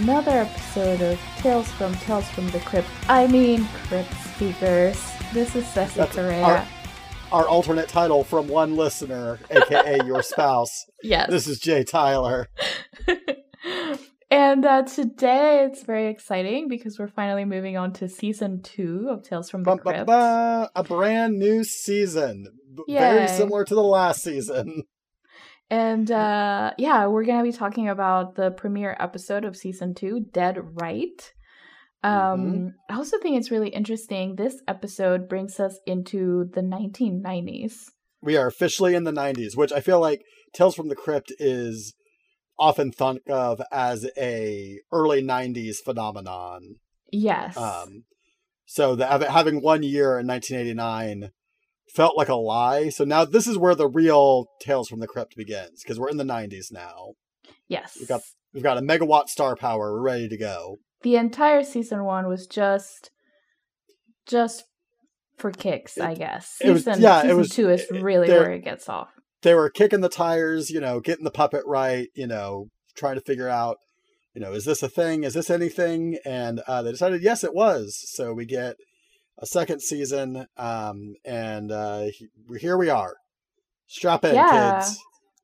another episode of Tales from Tales from the Crypt. I mean, Crypt Speakers. This is Ceci Correa. our, our alternate title from one listener, aka your spouse. yes. This is Jay Tyler. and uh, today it's very exciting because we're finally moving on to season two of Tales from the Crypt. A brand new season, Yay. very similar to the last season. And uh, yeah, we're going to be talking about the premiere episode of season two, Dead Right. Um, I also think it's really interesting. This episode brings us into the 1990s. We are officially in the '90s, which I feel like Tales from the Crypt is often thought of as a early '90s phenomenon. Yes. Um, so the, having one year in 1989 felt like a lie. So now this is where the real Tales from the Crypt begins because we're in the 90s now. yes. We've got- We've got a megawatt star power. We're ready to go. the entire season one was just, just for kicks, I guess. it was- Season, yeah, it season was- two is it- really where it gets off. They were kicking the tires, you know, getting the puppet right, you know, trying to figure out, you know, is this a thing? Is this anything? And uh, they decided, yes, it was. So we get a second season, um, and uh, he- here we are. Strap in, Yeah. kids.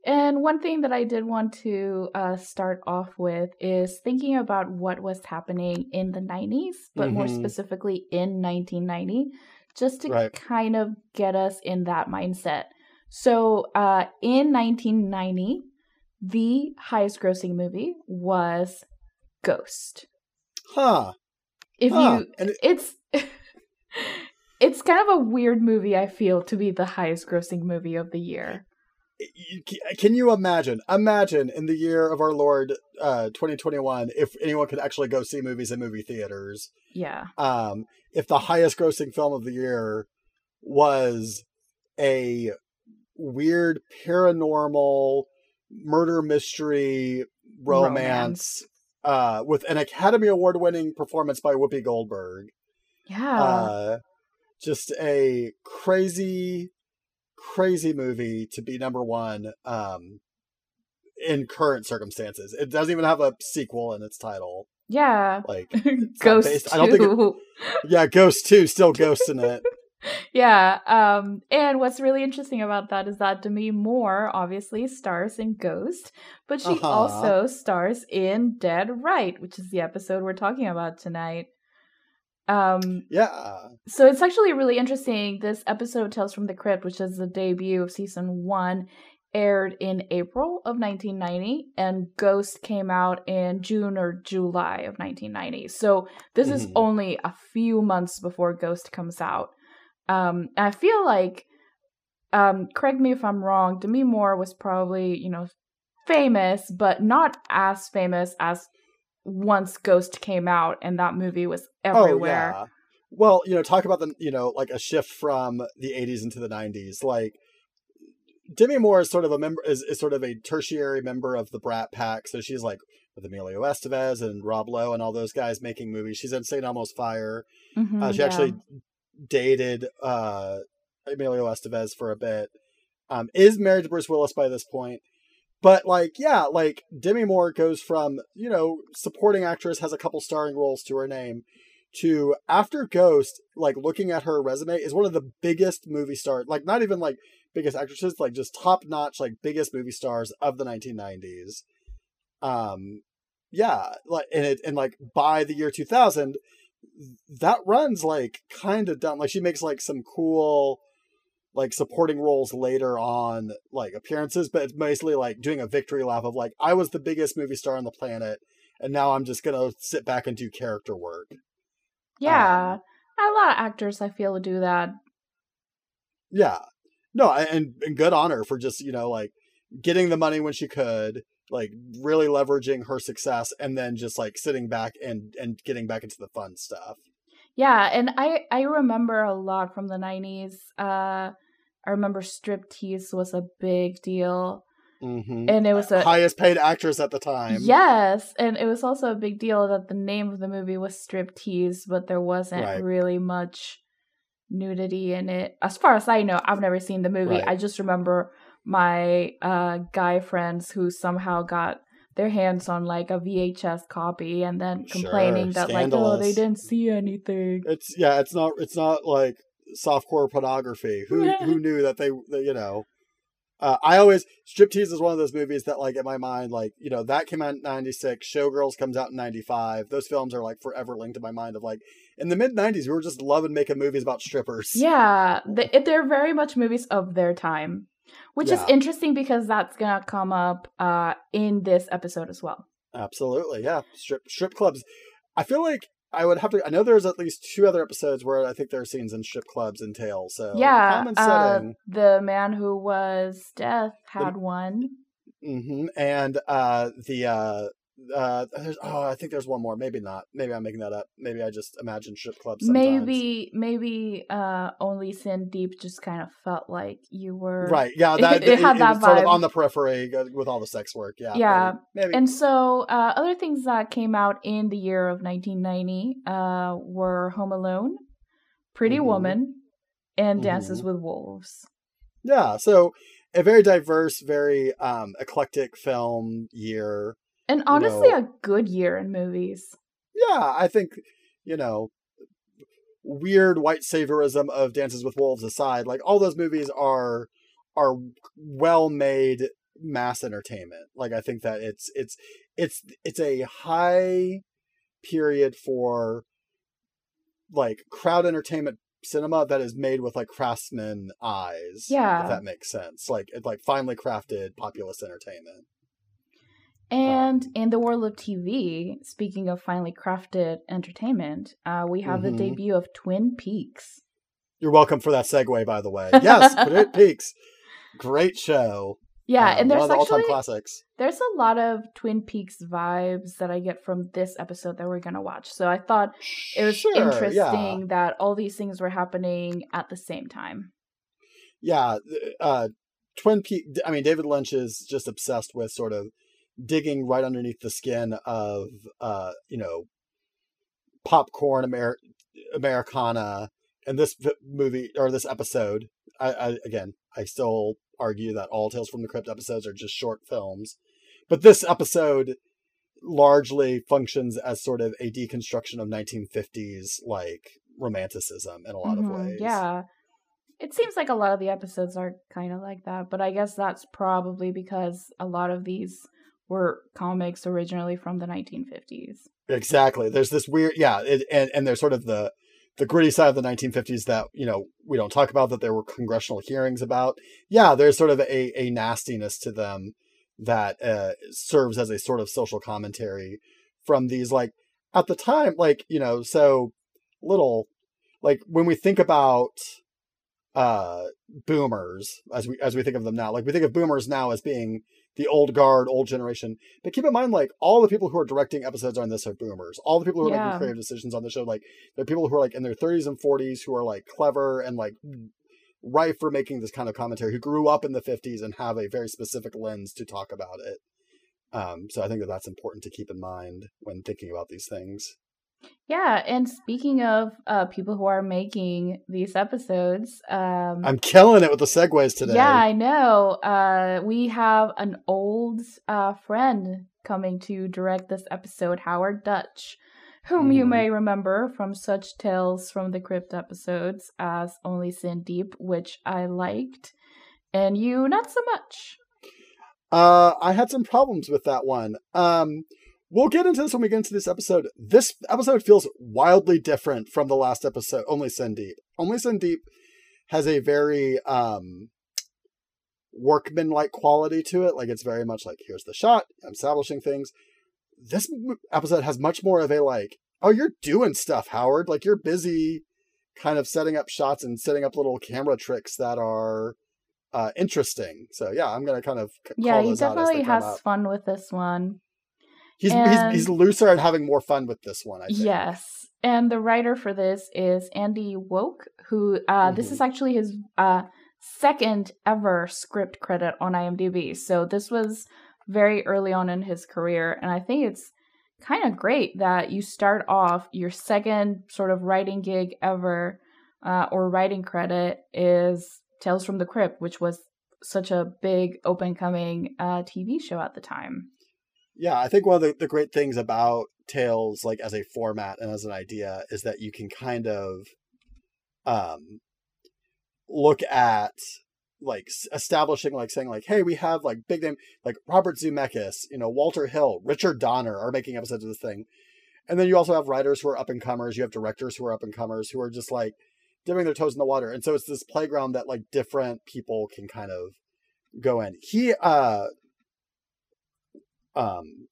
And one thing that I did want to uh, start off with is thinking about what was happening in the 90s, but more Mhm. specifically in 1990, just to Right. kind of get us in that mindset. So uh, in 1990, the highest grossing movie was Ghost. Huh. If Huh. you, And it- it's. It's kind of a weird movie, I feel, to be the highest grossing movie of the year. can you imagine imagine in the year of our lord uh 2021 if anyone could actually go see movies in movie theaters Yeah. um if the highest grossing film of the year was a weird paranormal murder mystery romance, uh with an academy award winning performance by whoopi goldberg Yeah. uh just a crazy crazy movie to be number one um in current circumstances it doesn't even have a sequel in its title yeah. like Ghost I don't think it- yeah ghost 2 still ghost in it yeah. Um, and what's really interesting about that is that Demi Moore obviously stars in Ghost, but she Uh-huh. also stars in Dead Right, which is the episode we're talking about tonight. Um, yeah so it's actually really interesting. This episode Tales from the Crypt, which is the debut of season one, aired in April of 1990, and Ghost came out in June or July of 1990. So this is Mhm. only a few months before Ghost comes out. Um, I feel like, um, correct me if I'm wrong, Demi Moore was probably, you know, famous, but not as famous as once Ghost came out and that movie was everywhere. oh yeah well you know talk about the you know like a shift from the 80s into the 90s like Demi Moore is sort of a member is, is sort of a tertiary member of the Brat Pack. So she's like with Emilio Estevez and Rob Lowe and all those guys making movies. She's in St. Elmo's Fire. Mhm, Uh, she yeah. actually dated uh, Emilio Estevez for a bit. Um, is married to Bruce Willis by this point. But like, yeah, like Demi Moore goes from you know supporting actress has a couple starring roles to her name to after Ghost, like looking at her resume is one of the biggest movie stars. Like not even like biggest actresses, like just top notch, like biggest movie stars of the 1990s. Um, yeah, like and it and like by the year 2000 that runs like kind of done like she makes like some cool like supporting roles later on like appearances but it's mostly like doing a victory lap of like i was the biggest movie star on the planet and now i'm just gonna sit back and do character work Yeah. Um, a lot of actors I feel do that. yeah no and and good honor for just you know like getting the money when she could like really leveraging her success and then just like sitting back and and getting back into the fun stuff Yeah, and I I remember a lot from the 90s. Uh I remember striptease was a big deal. mm-hmm. And it was the highest paid actress at the time Yes, and it was also a big deal that the name of the movie was Striptease, but there wasn't Right. really much nudity in it. As far as I know, I've never seen the movie. Right. I just remember my uh guy friends who somehow got their hands on like a VHS copy and then complaining Sure, that like oh they didn't see anything. It's yeah, it's not it's not like softcore pornography. Who who knew that they that, you know. Uh, I always Striptease is one of those movies that like in my mind like you know that came out in 96 Showgirls comes out in 95 those films are like forever linked in my mind of like in the mid 90s we were just loving making movies about strippers Yeah, they, they're very much movies of their time, which is interesting because that's gonna come up uh in this episode as well. Absolutely, yeah. Strip strip clubs. I feel like I would have to. I know there's at least two other episodes where I think there are scenes in strip clubs and Tale. So yeah, common uh, the man who was death had one. hmm And uh, the uh, uh, there's oh, I think there's one more. Maybe not. Maybe I'm making that up. Maybe I just imagine strip clubs. Sometimes. Maybe, maybe uh, only Sin Deep just kind of felt like you were Right. Yeah. That It had that was sort of vibe. on the periphery uh, with all the sex work. Yeah. Yeah. Maybe. maybe. And so, uh, other things that came out in the year of 1990 uh, were Home Alone, Pretty Mhm. Woman, and Dances Mhm. with Wolves. yeah. So a very diverse, very um, eclectic film year. And honestly, know- a good year in movies. yeah, I think you know, weird white saviorism of Dances with Wolves aside, like all those movies are are well made mass entertainment. Like I think that it's it's it's it's a high period for like crowd entertainment cinema that is made with like craftsman eyes. Yeah. if that makes sense. Like it like finely crafted populist entertainment. And in the world of TV, speaking of finely crafted entertainment, uh, we have Mhm. the debut of Twin Peaks. You're welcome for that segue, by the way. Yes, Twin Peaks, great show. Yeah, Uh, and there's the actually classics. there's a lot of Twin Peaks vibes that I get from this episode that we're gonna watch. So I thought it was Sure, interesting Yeah, that all these things were happening at the same time. yeah. Uh, Twin Peaks. I mean, David Lynch is just obsessed with sort of digging right underneath the skin of, uh, you know, popcorn Amer- Americana. And this v- movie or this episode, I, I again, I still argue that all Tales from the Crypt episodes are just short films, but this episode largely functions as sort of a deconstruction of 1950s like romanticism in a lot Mhm, of ways. Yeah. It seems like a lot of the episodes are kind of like that, but I guess that's probably because a lot of these were comics originally from the 1950s. Exactly. There's this weird, yeah, it, and and there's sort of the the gritty side of the 1950s that you know we don't talk about that there were congressional hearings about. Yeah, there's sort of a a nastiness to them that uh, serves as a sort of social commentary from these like at the time like you know so little like when we think about uh boomers as we as we think of them now like we think of boomers now as being the old guard old generation. But keep in mind like all the people who are directing episodes on this are boomers. All the people who are Yeah. making creative decisions on the show like they're people who are like in their 30s and 40s who are like clever and like ripe for making this kind of commentary who grew up in the 50s and have a very specific lens to talk about it. Um so i think that that's important to keep in mind when thinking about these things Yeah, and speaking of uh, people who are making these episodes, um, i'm killing it with the segues today Yeah, I know. Uh, we have an old uh, friend coming to direct this episode, Howard Deutch, whom you Mhm. may remember from such Tales from the Crypt episodes as Only Sin Deep, which I liked, and you not so much. Uh, I had some problems with that one. Um, we'll get into this when we get into this episode. This episode feels wildly different from the last episode, Only Sin Deep. Only Sin Deep has a very um workman-like quality to it. Like it's very much like here's the shot, I'm establishing things. This episode has much more of a like, oh, you're doing stuff, Howard. Like you're busy, kind of setting up shots and setting up little camera tricks that are uh, interesting. So yeah, I'm gonna kind of Yeah, call he those out as definitely has fun with this one. He's, and- he's he's looser and having more fun with this one. I think. Yes. And the writer for this is Andy Wolk, who uh, this Mhm. is actually his uh, second ever script credit on IMDb. So this was very early on in his career. And I think it's kind of great that you start off your second sort of writing gig ever uh, or writing credit is Tales from the Crypt, which was such a big open coming uh, TV show at the time. Yeah, I think one of the, the great things about Tales, like as a format and as an idea, is that you can kind of um, look at like establishing like saying like hey we have like big name like robert zemeckis you know walter hill richard donner are making episodes of this thing. And then you also have writers who are up and comers you have directors who are up and comers who are just like dipping their toes in the water. And so it's this playground that like different people can kind of go in. He uh um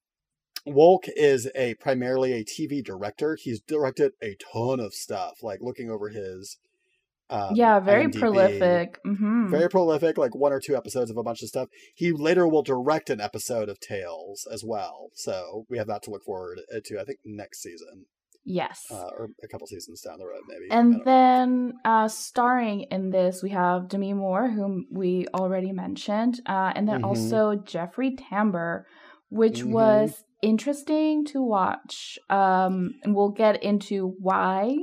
Wolk is a primarily a TV director. He's directed a ton of stuff, like looking over his um, yeah, very IMDb. prolific. Mm-hmm. Very prolific, like one or two episodes of a bunch of stuff. He later will direct an episode of Tales as well. So we have that to look forward uh, to, I think, next season. Yes. Uh, or a couple seasons down the road, maybe. And then uh, starring in this, we have Demi Moore, whom we already mentioned, uh, and then mm-hmm. also Jeffrey Tambor, which mm-hmm. was interesting to watch. Um, and we'll get into why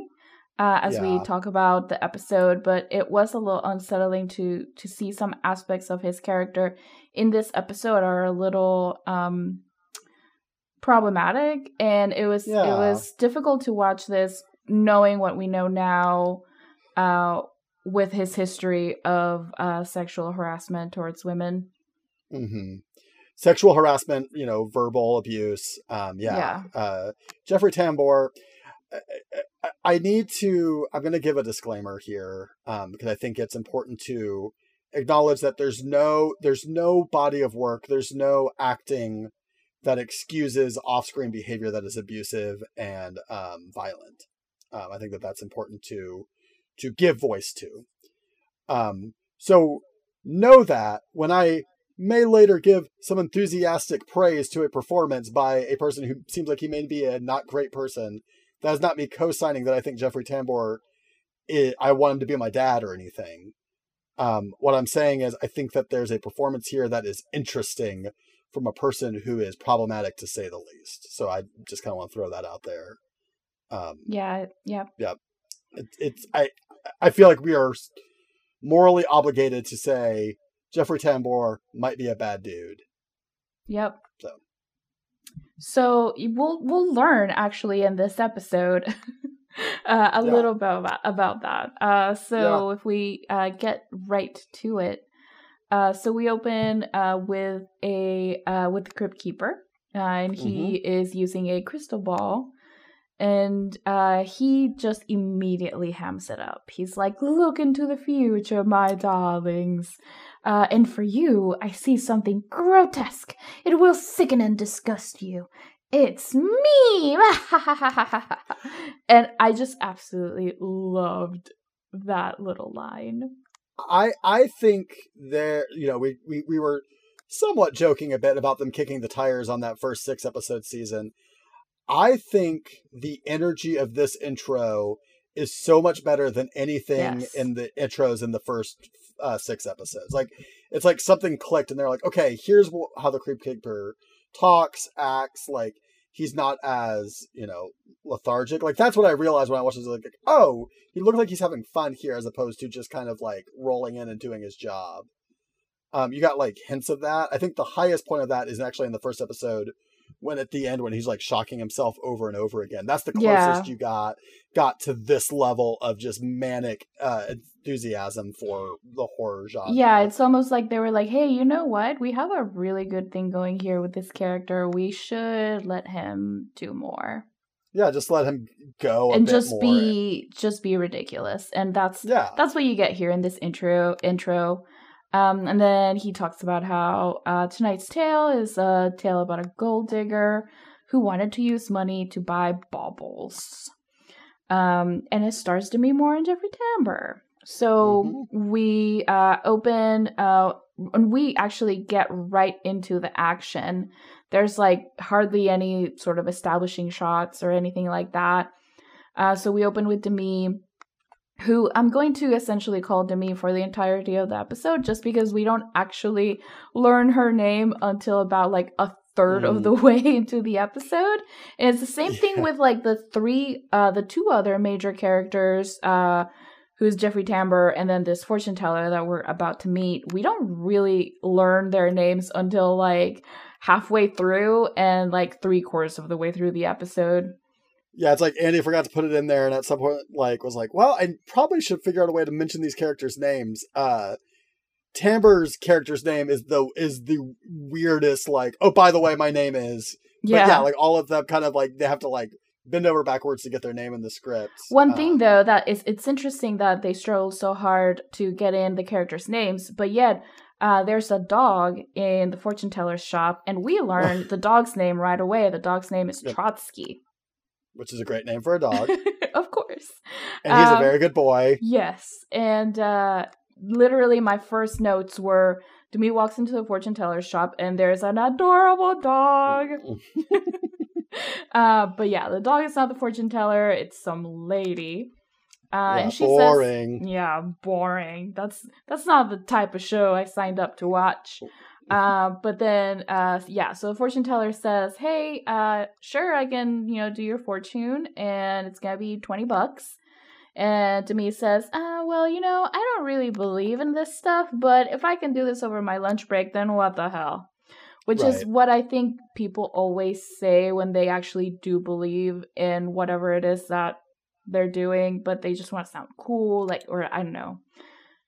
uh, as yeah. we talk about the episode, but it was a little unsettling to to see some aspects of his character in this episode are a little um, problematic, and it was yeah. it was difficult to watch this knowing what we know now uh, with his history of uh, sexual harassment towards women. Mm-hmm. Sexual harassment, you know, verbal abuse. Um, yeah. yeah. Uh, Jeffrey Tambor I need to. I'm going to give a disclaimer here um, because I think it's important to acknowledge that there's no there's no body of work, there's no acting that excuses off-screen behavior that is abusive and um, violent. Um, I think that that's important to to give voice to. Um, so know that when I may later give some enthusiastic praise to a performance by a person who seems like he may be a not great person that is not me co-signing that I think Jeffrey Tambor, is, I want him to be my dad or anything. Um, what I'm saying is, I think that there's a performance here that is interesting from a person who is problematic to say the least. So I just kind of want to throw that out there. Um, yeah, yeah, yeah. It, it's I I feel like we are morally obligated to say Jeffrey Tambor might be a bad dude. Yep. So so we'll we'll learn actually in this episode uh, a yeah. little bit about about that. Uh, so yeah. if we uh, get right to it, uh, so we open uh, with a uh, with the crypt keeper, and he mm-hmm. is using a crystal ball. And he just immediately hams it up. He's like, "Look into the future, my darlings. Uh, and for you, I see something grotesque. It will sicken and disgust you. It's me! and I just absolutely loved that little line. I I think there, you know, we, we, we were somewhat joking a bit about them kicking the tires on that first six episode season. I think the energy of this intro is so much better than anything yes. in the intros in the first uh, six episodes. Like it's like something clicked, and they're like, okay, here's wh- how the Crypt Keeper talks, acts. Like he's not as you know lethargic. Like that's what I realized when I watched this. Like, oh, he looks like he's having fun here, as opposed to just kind of like rolling in and doing his job. Um, you got like hints of that. I think the highest point of that is actually in the first episode when at the end when he's like shocking himself over and over again. That's the closest yeah. you got got to this level of just manic uh, enthusiasm for the horror genre. Yeah, it's almost like they were like, "Hey, you know what? We have a really good thing going here with this character. We should let him do more." Yeah, just let him go and just be just be ridiculous. And that's yeah. that's what you get here in this intro intro. Um, and then he talks about how uh, tonight's tale is a tale about a gold digger who wanted to use money to buy baubles. Um, and it stars Demi Moore and Jeffrey Tambor. So mm-hmm. we uh, open, uh, and we actually get right into the action. There's like hardly any sort of establishing shots or anything like that. Uh, so we open with Demi who I'm going to essentially call Demi for the entirety of the episode, just because we don't actually learn her name until about like a third mm. of the way into the episode. And it's the same yeah. thing with like the three, uh, the two other major characters, uh, who's Jeffrey Tambor, and then this fortune teller that we're about to meet. We don't really learn their names until like halfway through and like three quarters of the way through the episode. Yeah, it's like Andy forgot to put it in there, and at some point, like, was like, "Well, I probably should figure out a way to mention these characters' names." Uh, Tambor's character's name is the is the weirdest. Like, oh, by the way, my name is. Yeah. But yeah, like all of them kind of like they have to like bend over backwards to get their name in the script. One thing Um, though that is it's interesting that they struggled so hard to get in the characters' names, but yet uh, there's a dog in the fortune teller's shop, and we learn the dog's name right away. The dog's name is. Trotsky, which is a great name for a dog, of course. and he's a Um, very good boy. Yes, and uh, literally my first notes were Demi walks into the fortune teller's shop, and there's an adorable dog. uh, but yeah, the dog is not the fortune teller; it's some lady. Uh, Yeah, and she boring. says, "Yeah, boring. That's that's not the type of show I signed up to watch." uh, but then, uh, yeah, so the fortune teller says, "Hey, uh, sure, I can, you know, do your fortune, and it's gonna be twenty bucks." And Demi says, uh, well, you know, I don't really believe in this stuff, but if I can do this over my lunch break, then what the hell? Which is what I think people always say when they actually do believe in whatever it is that they're doing, but they just want to sound cool, like, or I don't know.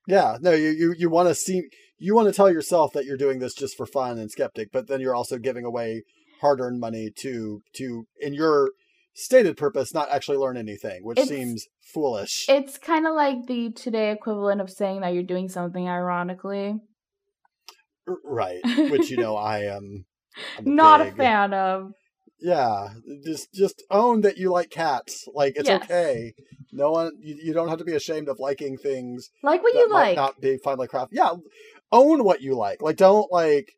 Yeah, no, you you, you want to see you want to tell yourself that you're doing this just for fun and skeptic, but then you're also giving away hard-earned money to to in your stated purpose not actually learn anything, which It's- seems foolish. It's kind of like the today equivalent of saying that you're doing something ironically. Right, which you know I am I'm Not a big- fan of. Yeah, just just own that you like cats. Like it's Yes. okay. No one you, you don't have to be ashamed of liking things Like what you like. not be like craft. Yeah, own what you like. Like don't like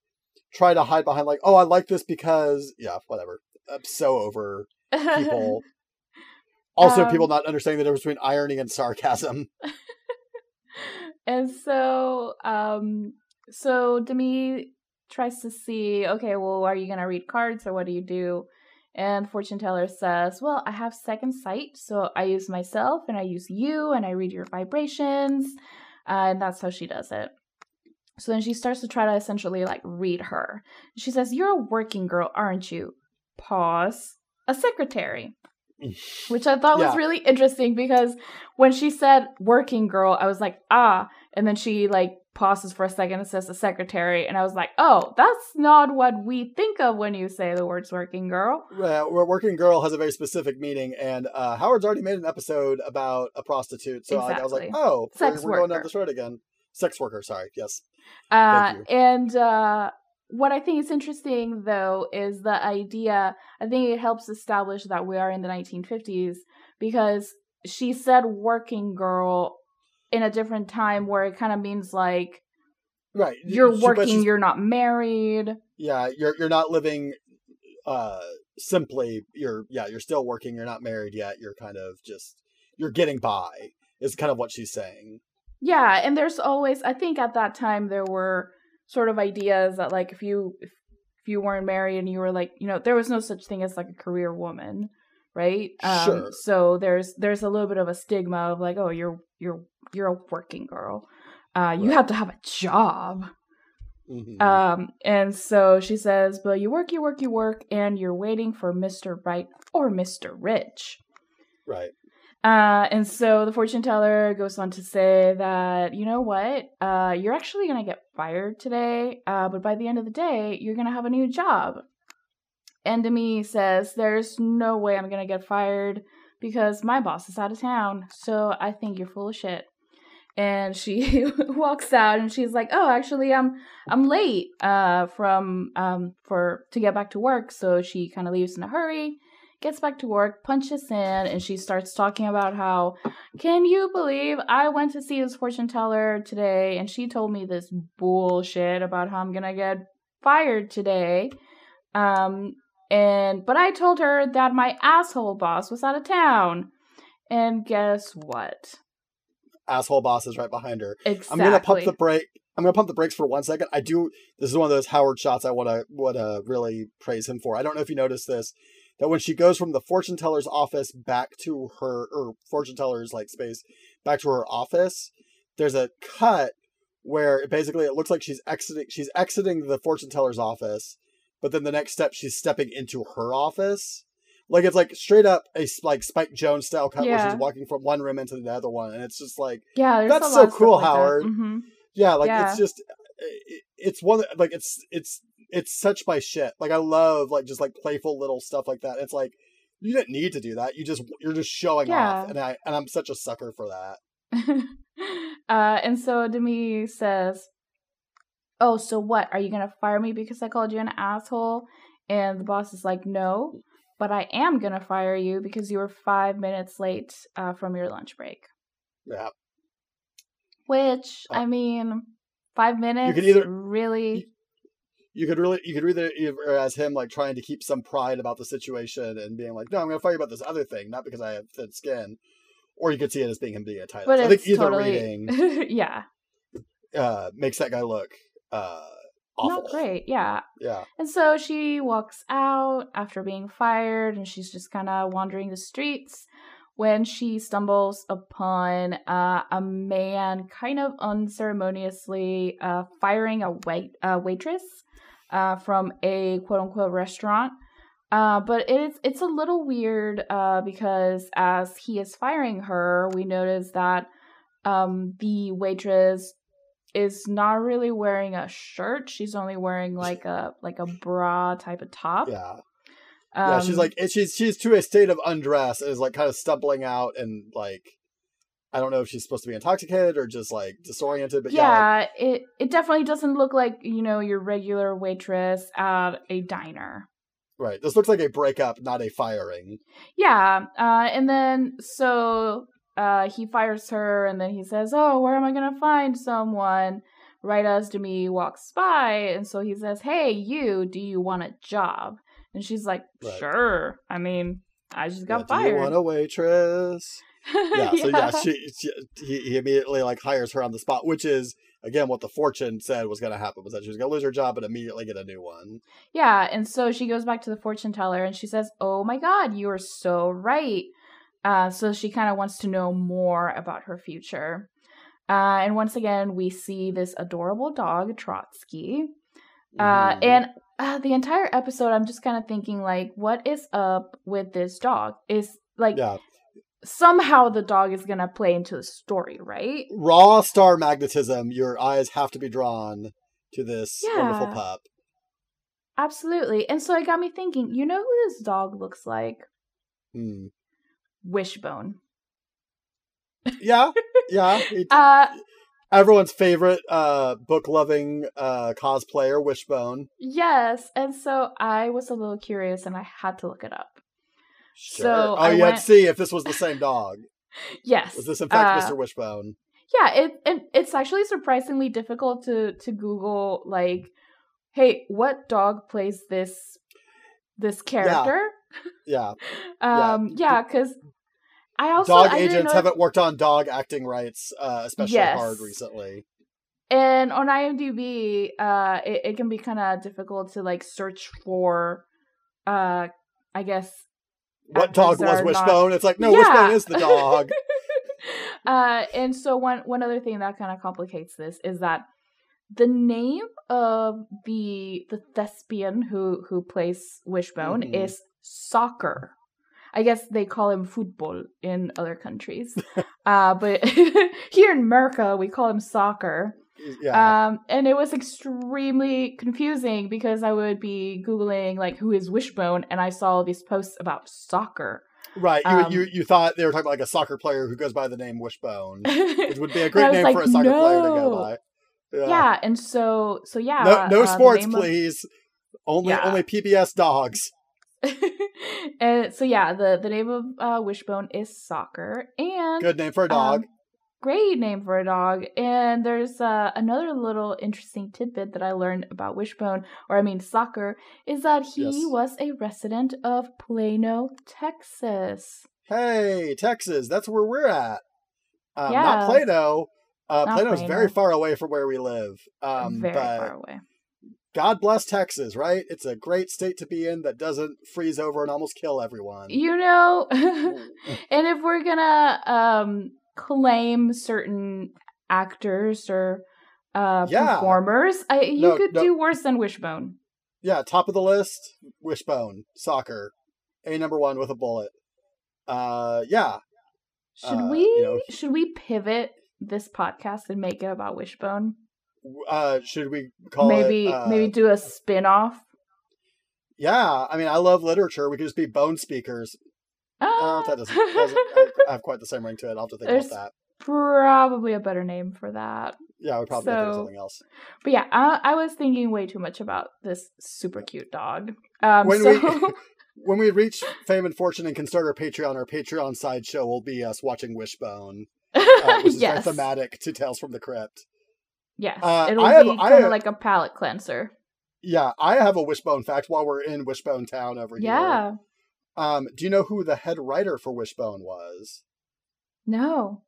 try to hide behind like, oh, I like this because yeah, whatever. I'm so over people. also, Um, people not understanding the difference between irony and sarcasm. and so um so Demi tries to see okay well are you gonna read cards or what do you do? And fortune teller says well i have second sight so i use myself and i use you and i read your vibrations. Uh, and that's how she does it. So then she starts to try to essentially like read her. She says you're a working girl aren't you? Pause. A secretary. Which I thought was really interesting because when she said working girl, I was like, ah. And then she like pauses for a second and says the secretary. And I was like, oh, that's not what we think of when you say the words working girl. Uh, working girl has a very specific meaning, and uh, Howard's already made an episode about a prostitute, so I, I was like, oh, Sex we're, we're going down this road again. Sex worker, sorry, yes. Uh, and uh, what I think is interesting, though, is the idea. I think it helps establish that we are in the 1950s because she said working girl in a different time where it kind of means like Right, you're working, you're not married. yeah you're you're not living uh simply you're yeah you're still working you're not married yet you're kind of just you're getting by is kind of what she's saying Yeah, and there's always I think at that time there were sort of ideas that like if you if, if you weren't married and you were like, you know, there was no such thing as like a career woman, right? Um Sure. so there's there's a little bit of a stigma of like, oh, you're you're you're a working girl. Uh you Right. have to have a job. Mhm. Um and so she says, "But you work, you work, you work and you're waiting for Mr. Right or Mr. Rich." right Uh, and so the fortune teller goes on to say that, you know what, uh, you're actually going to get fired today, uh, but by the end of the day, you're going to have a new job. And Demi says, there's no way I'm going to get fired because my boss is out of town, so I think you're full of shit. And she walks out and she's like, "Oh, actually, I'm I'm late uh from um for to get back to work." So she kind of leaves in a hurry gets back to work, punches in, and she starts talking about how, can you believe I went to see this fortune teller today and she told me this bullshit about how I'm gonna get fired today. Um, and but I told her that my asshole boss was out of town. And guess what? Asshole boss is right behind her Exactly. i'm gonna pump the brake i'm gonna pump the brakes for one second i do this is one of those howard shots i want to want to really praise him for i don't know if you noticed this that when she goes from the fortune teller's office back to her or fortune teller's like space back to her office, there's a cut where basically it looks like she's exiting she's exiting the fortune teller's office, but then the next step she's stepping into her office. Like it's like straight up a like Spike Jonze style cut where Yeah. she's walking from one room into the other one, and it's just like Yeah, That's so lot of stuff cool, like that. Howard. Mhm. yeah, like Yeah. it's just it, it's one like it's it's it's such my shit. Like I love like just like playful little stuff like that. It's like you didn't need to do that. You just you're just showing Yeah. off, and I and I'm such a sucker for that. uh, and so Demi says, "Oh, so what? Are you gonna fire me because I called you an asshole?" And the boss is like, "No, but I am gonna fire you because you were five minutes late uh, from your lunch break." Yeah, Which Uh, I mean, five minutes. you could either- really. you could really you could read it either as him like trying to keep some pride about the situation and being like, no, I'm going to fire you about this other thing, not because I have thin skin, or you could see it as being him being a title. But I it's think either totally, reading yeah, uh, makes that guy look uh, awful. not great. Yeah, Yeah, And so she walks out after being fired and she's just kind of wandering the streets when she stumbles upon uh, a man kind of unceremoniously uh, firing a wait uh, waitress uh, from a quote unquote restaurant. Uh, but it's it's a little weird uh, because as he is firing her, we notice that um, the waitress is not really wearing a shirt. She's only wearing like a like a bra type of top. yeah. Um, yeah, she's like she's she's to a state of undress and is like kind of stumbling out and like I don't know if she's supposed to be intoxicated or just like disoriented, but yeah, like, it it definitely doesn't look like you know your regular waitress at a diner. right. This looks like a breakup, not a firing. Yeah, uh, and then so uh, he fires her, and then he says, "Oh, where am I gonna find someone?" Right as Demi walks by, and so he says, "Hey, you, do you want a job?" And she's like, Right. "Sure." I mean, I just got Yeah, fired. Do you want a waitress? Yeah, so yeah, she, she he, he immediately like hires her on the spot, which is again what the fortune said was going to happen was that she was going to lose her job and immediately get a new one. Yeah, and so she goes back to the fortune teller and she says, "Oh my god, you are so right." Uh, so she kind of wants to know more about her future. Uh, and once again, we see this adorable dog, Trotsky. Uh, Mhm. and uh, the entire episode, I'm just kind of thinking, like, what is up with this dog? Is like yeah, somehow the dog is gonna play into the story, right? raw star magnetism. Your eyes have to be drawn to this wonderful pup. Absolutely. And so it got me thinking. You know who this dog looks like? Hmm. Wishbone. Yeah, yeah. it- Uh, everyone's favorite uh book loving uh cosplayer wishbone Yes, and so I was a little curious and I had to look it up. sure. So oh I you had went- to see if this was the same dog Yes. was this in fact uh, mr wishbone Yeah, it, it it's actually surprisingly difficult to to Google like, hey, what dog plays this this character? yeah Um, yeah, because I also dog I agents haven't worked on dog acting rights uh especially Yes. hard recently and on IMDb, uh, it, it can be kind of difficult to like search for, uh, I guess what dog was are not- wishbone it's like no Yeah. wishbone is the dog uh, and so one one other thing that kind of complicates this is that the name of the the thespian who who plays Wishbone Mhm. is Soccer. I guess they call him football in other countries, uh, but here in America we call him Soccer. yeah Um, and it was extremely confusing because I would be googling like who is Wishbone, and I saw these posts about soccer. right you, um, you you thought they were talking about like a soccer player who goes by the name wishbone which would be a great name like, for a soccer player to go by yeah. and so so yeah no no uh, sports name of- please only Yeah. only pbs dogs and so yeah the the name of uh wishbone is soccer and good name for a dog um, great name for a dog and there's uh, another little interesting tidbit that i learned about wishbone or i mean soccer is that he Yes. was a resident of plano texas Hey, Texas, that's where we're at. Um, Yeah. Not Plano. Uh, Not Plano's very far away from where we live. Um, very but far away God bless Texas, right? It's a great state to be in that doesn't freeze over and almost kill everyone. you know and if we're gonna um claim certain actors or uh, Yeah. performers. I, you No, could no. do worse than Wishbone. Yeah, top of the list, Wishbone, soccer, a number one with a bullet. Uh, yeah, Should Uh, we you know- should we pivot this podcast and make it about Wishbone? Uh, should we call maybe it? uh, maybe do a spin-off. Yeah, I mean, I love literature. We could just be bone speakers. Oh, that doesn't, doesn't I have quite the same ring to it. I'll have to think There's- about that. Probably a better name for that. Yeah, we probably to think of something else. But yeah, I, I was thinking way too much about this super cute dog. Um, When so we- When we reach fame and fortune and can start our Patreon, our Patreon sideshow will be us watching Wishbone, uh, which is very thematic to Tales from the Crypt. Yes, Uh, it'll have- be kind of like a palate cleanser. Yeah, I have a Wishbone fact while we're in Wishbone Town over here. Yeah, Um, do you know who the head writer for Wishbone was? no,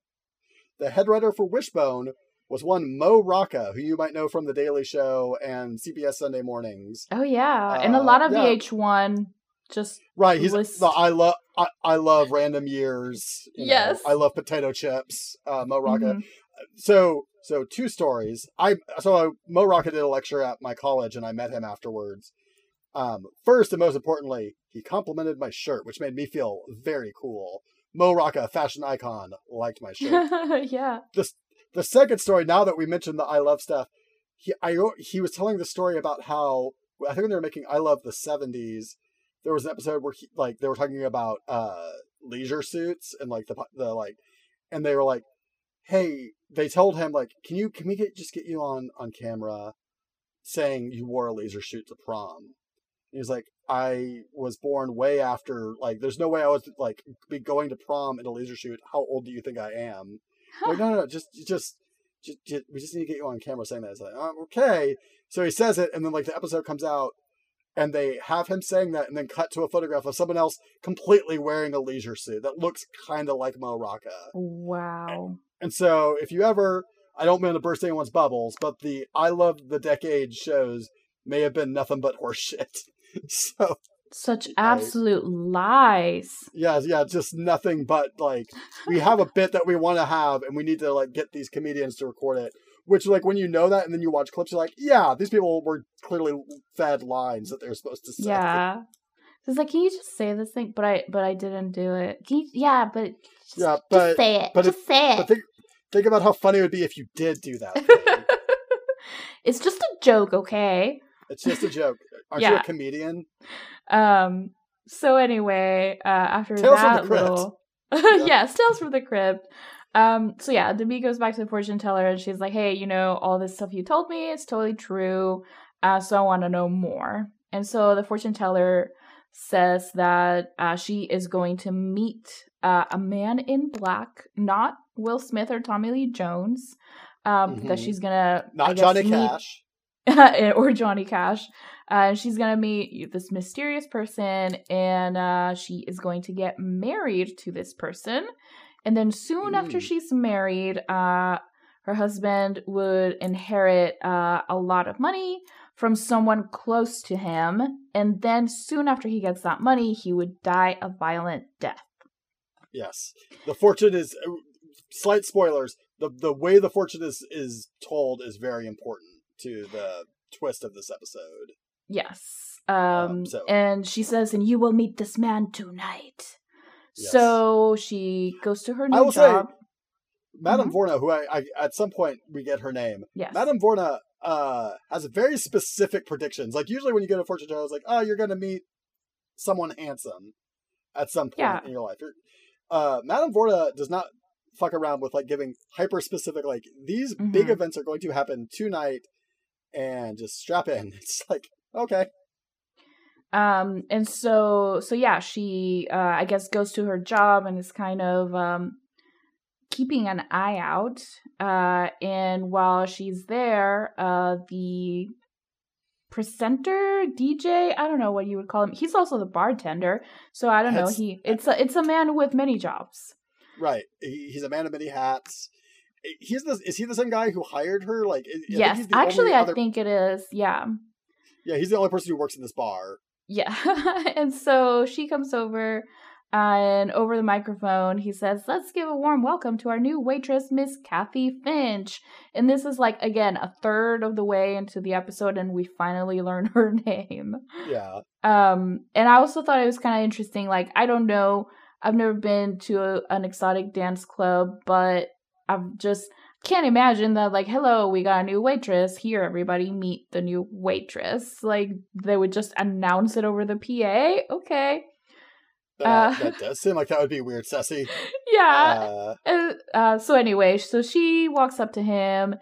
The head writer for Wishbone was one Mo Rocca, who you might know from The Daily Show and CBS Sunday Mornings. oh yeah, and a Uh, lot of yeah. VH1 just Right, he's List. the I love I, I love random years. you know, Yes. I love potato chips. Uh, Mo Rocca. mhm. So so two stories. I so I, Mo Rocca did a lecture at my college, and I met him afterwards. Um, first and most importantly, he complimented my shirt, which made me feel very cool. Mo Rocca, fashion icon, liked my shirt. yeah. the second story, now that we mentioned the I love stuff, he I he was telling the story about how I think when they were making I love the '70s, there was an episode where he like they were talking about uh leisure suits and like the the like, and they were like, hey, they told him like, can you can we get just get you on on camera, saying you wore a laser suit to prom? He was like, I was born way after like, there's no way I was like be going to prom in a laser suit. How old do you think I am? Like, no, no, no, just, just, just, just, we just need to get you on camera saying that. It's like, oh, okay. So he says it, and then like the episode comes out, and they have him saying that, and then cut to a photograph of someone else completely wearing a leisure suit that looks kind of like Mo Rocca. Wow. And so if you ever, I don't mean to burst anyone's bubbles, but the I love the decade shows may have been nothing but horseshit. so Such absolute lies. yeah, yeah, just nothing but like we have a bit that we want to have, and we need to like get these comedians to record it. Which, like, when you know that, and then you watch clips, you're like, yeah, these people were clearly fed lines that they're supposed to say. Yeah. It's like, can you just say this thing? But I, but I didn't do it. Can you, yeah, but just, Yeah, just but- say it. but just say it. But think, think about how funny it would be if you did do that. It's just a joke, okay? it's just a joke. Aren't you a comedian? Um. So anyway, uh, after Tales that little, Yeah. yes, tales from the crypt. Um. So yeah, Demi goes back to the fortune teller, and she's like, "Hey, you know, all this stuff you told me is totally true. Uh, so I want to know more." And so the fortune teller says that uh, she is going to meet uh, a man in black, not Will Smith or Tommy Lee Jones. Um, That Mhm. she's gonna Not guess, Johnny meet- Cash. or Johnny Cash. Uh, she's gonna meet this mysterious person, and uh, she is going to get married to this person. And then soon after Mm. she's married, uh, her husband would inherit uh, a lot of money from someone close to him. And then soon after he gets that money, he would die a violent death. Yes, the fortune is. uh, Slight spoilers. The the way the fortune is is told is very important to the twist of this episode. Yes. Um, Um, so- and she says, and you will meet this man tonight. Yes. So she goes to her new I will say, job. Madame Mhm. Vorna, who I, I at some point we get her name. yes. Madame Vorna uh, has very specific predictions. Like usually when you get a fortune teller, it's like, oh, you're going to meet someone handsome at some point Yeah. in your life. Uh, Madame Vorna does not fuck around with like giving hyper specific. Like these big Mhm. events are going to happen tonight, and just strap in. It's like okay, Um, and so, so yeah, she, uh, I guess goes to her job and is kind of, um, keeping an eye out. Uh, and while she's there, uh, the presenter, DJ, I don't know what you would call him. He's also the bartender. So I don't know. He, it's a, it's a man with many jobs. right? He's a man of many hats. He's the is he the same guy who hired her? Like yes. Actually, I other- think it is. Yeah. yeah, he's the only person who works in this bar. Yeah. and so she comes over And over the microphone, he says, Let's give a warm welcome to our new waitress, Miss Kathy Finch. And this is like, again, a third of the way into the episode, and we finally learn her name. Yeah. Um, and I also thought it was kind of interesting. Like, I don't know, I've never been to a, an exotic dance club, but I've just can't imagine that, like, hello, we got a new waitress. Here, everybody, meet the new waitress. Like, they would just announce it over the PA. Okay. That, Uh, that does seem like that would be weird, sassy Yeah. Uh, Uh, uh, so anyway, so she walks up to him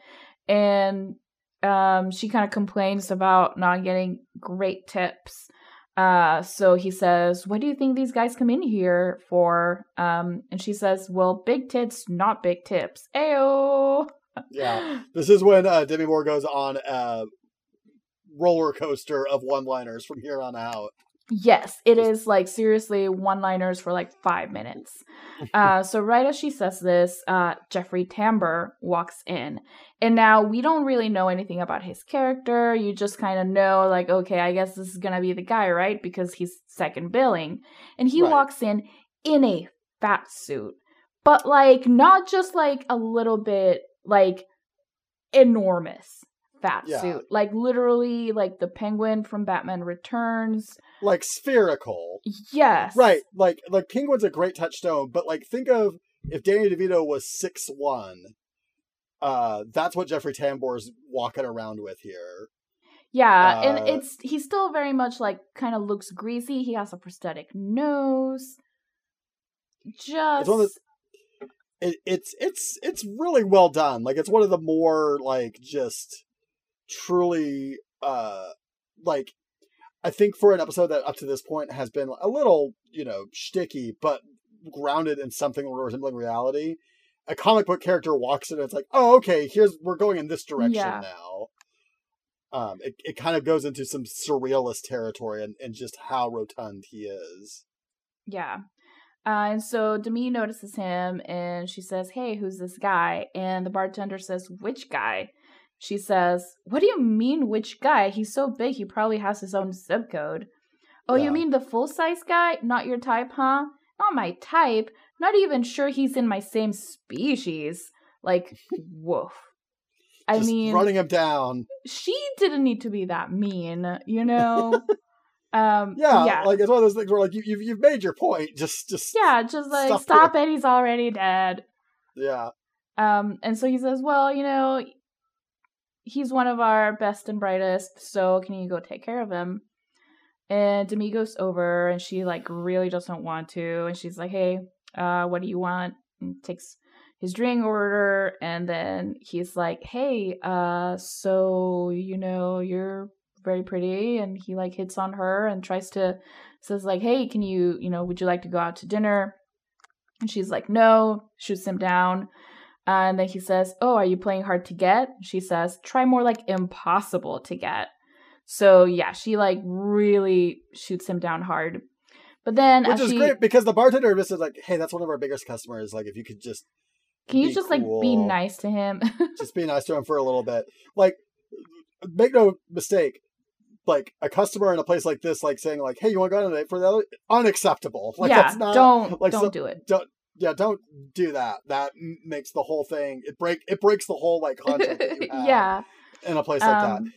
and um, she kind of complains about not getting great tips. Uh, so he says, "What do you think these guys come in here for?" Um, and she says, "Well, big tits, not big tips." Ayo. yeah. This is when uh, Demi Moore goes on a roller coaster of one-liners from here on out. Yes, it is like seriously one liners for like five minutes. Uh, so, right as she says this, uh, Jeffrey Tambor walks in. And now we don't really know anything about his character. You just kind of know, like, okay, I guess this is going to be the guy, right? Because he's second billing. And he Right. walks in in a fat suit, but like not just like a little bit, like enormous fat Yeah. suit. Like literally like the penguin from Batman Returns. Like spherical. Yes. Right. Like like Penguin's a great touchstone, but like think of if Danny DeVito was six one. Uh, that's what Jeffrey Tambor's walking around with here. Yeah, and Uh, it's he still very much like kind of looks greasy. He has a prosthetic nose. Just of It, it's it's it's really well done. Like it's one of the more like just truly uh like I think for an episode that up to this point has been a little you know sticky, but grounded in something resembling reality. A comic book character walks in and it's like, oh, okay, here's we're going in this direction Yeah. now. Um, it, it kind of goes into some surrealist territory and, and just how rotund he is. yeah. Uh, and so Demi notices him and she says, "Hey, who's this guy?" And the bartender says, "Which guy?" She says, "What do you mean, which guy? He's so big, he probably has his own zip code." Oh, Yeah. you mean the full size guy? Not your type, huh? Not my type. Not even sure he's in my same species. Like, woof. I Just mean, running him down. she didn't need to be that mean, you know. um, Yeah, yeah, like it's one of those things where like you, you've you've made your point. Just just yeah. Just like Stop stop it. He's already dead. yeah. Um, and so he says, "Well, you know, he's one of our best and brightest. So can you go take care of him?" And Demi goes over, and she like really doesn't want to, and she's like, "Hey, uh, what do you want?" And takes his drink order, and then he's like, "Hey, uh, so you know, you're very pretty," and he like hits on her and tries to says like, "Hey, can you, you know, would you like to go out to dinner?" And she's like, "No," shoots him down. And then he says, Oh, are you playing hard to get? She says, Try more like impossible to get. So yeah, she like really shoots him down hard. But then Which is she, great because the bartender just is like, hey, that's one of our biggest customers. Like if you could just can you just like be nice to him? just be nice to him for a little bit. Like make no mistake, like a customer in a place like this, like saying like, hey, you want to go on a date for the other unacceptable. Like yeah, that's not don't like don't some- do it. don't yeah, don't do that. That makes the whole thing it break it breaks the whole like contract that have yeah. in a place like that. Um,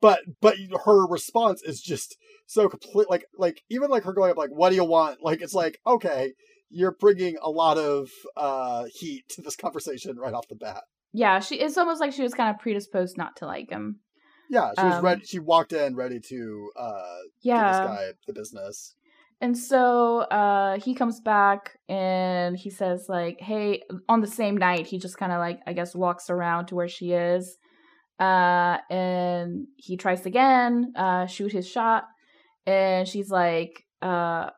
but but her response is just so complete like like even like her going up like what do you want like it's like okay you're bringing a lot of uh heat to this conversation right off the bat yeah, she it's almost like she was kind of predisposed not to like him. yeah she was Um, ready she walked in ready to uh give Yeah. this guy the business And so uh he comes back and he says like, "Hey, on the same night, he just kind of like I guess walks around to where she is." Uh and he tries again, uh shoot his shot, and she's like uh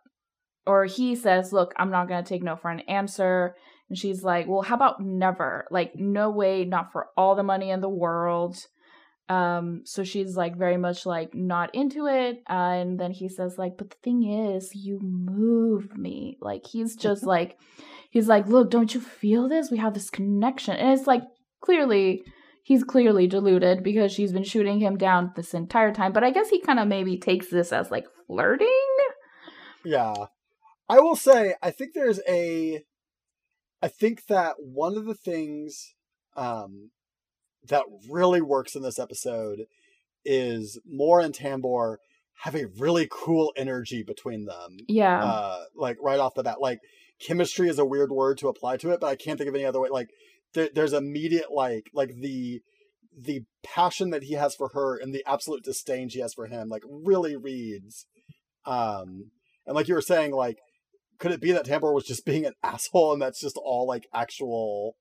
or he says, "Look, I'm not going to take no for an answer." And she's like, "Well, how about never? Like no way, not for all the money in the world." Um so she's like very much like not into it uh, and then he says like but the thing is you move me. Like he's just like he's like look don't you feel this? We have this connection. And it's like clearly he's clearly deluded because she's been shooting him down this entire time but i guess he kind of maybe takes this as like flirting? Yeah. I will say, I think there's a. I think that one of the things um, that really works in this episode is Moore and Tambor have a really cool energy between them. Yeah. Uh, like right off the bat, like chemistry is a weird word to apply to it, but I can't think of any other way. Like there, there's immediate like like the the passion that he has for her and the absolute disdain she has for him like really reads um and like you were saying like could it be that Tambor was just being an asshole and that's just all like actual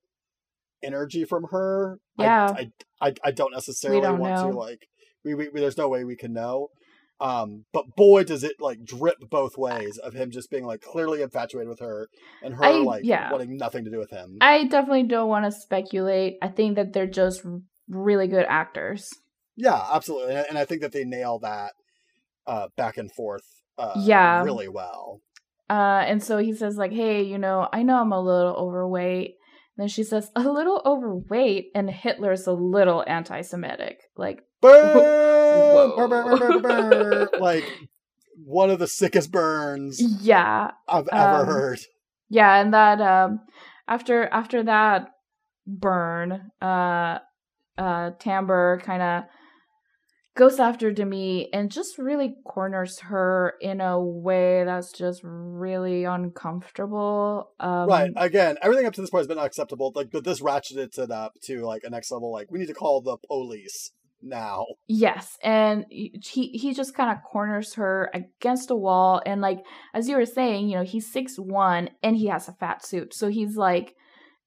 energy from her Yeah. i i, I, I don't necessarily don't want to like we, we, there's no way we can know um but boy does it like drip both ways of him just being like clearly infatuated with her and her I- like yeah. wanting nothing to do with him I definitely don't want to speculate. I think that they're just really good actors. Yeah, absolutely, and, and I think that they nail that uh, back and forth. Uh, Yeah. really well. Uh, and so he says like, "Hey, you know, I know I'm a little overweight." Then she says, "A little overweight, and Hitler's a little anti-Semitic." Like, Burn, burn, burn, burn, burn, burn. like one of the sickest burns yeah, I've ever Um, heard. yeah, and that um, after after that burn, uh, uh, Tambor kind of goes after Demi and just really corners her in a way that's just really uncomfortable. Um, right. Again, everything up to this point has been unacceptable. Like, but this ratcheted it up to like a next level. Like, we need to call the police now. Yes, and he he just kind of corners her against a wall, and like as you were saying, you know, he's six one and he has a fat suit, so he's like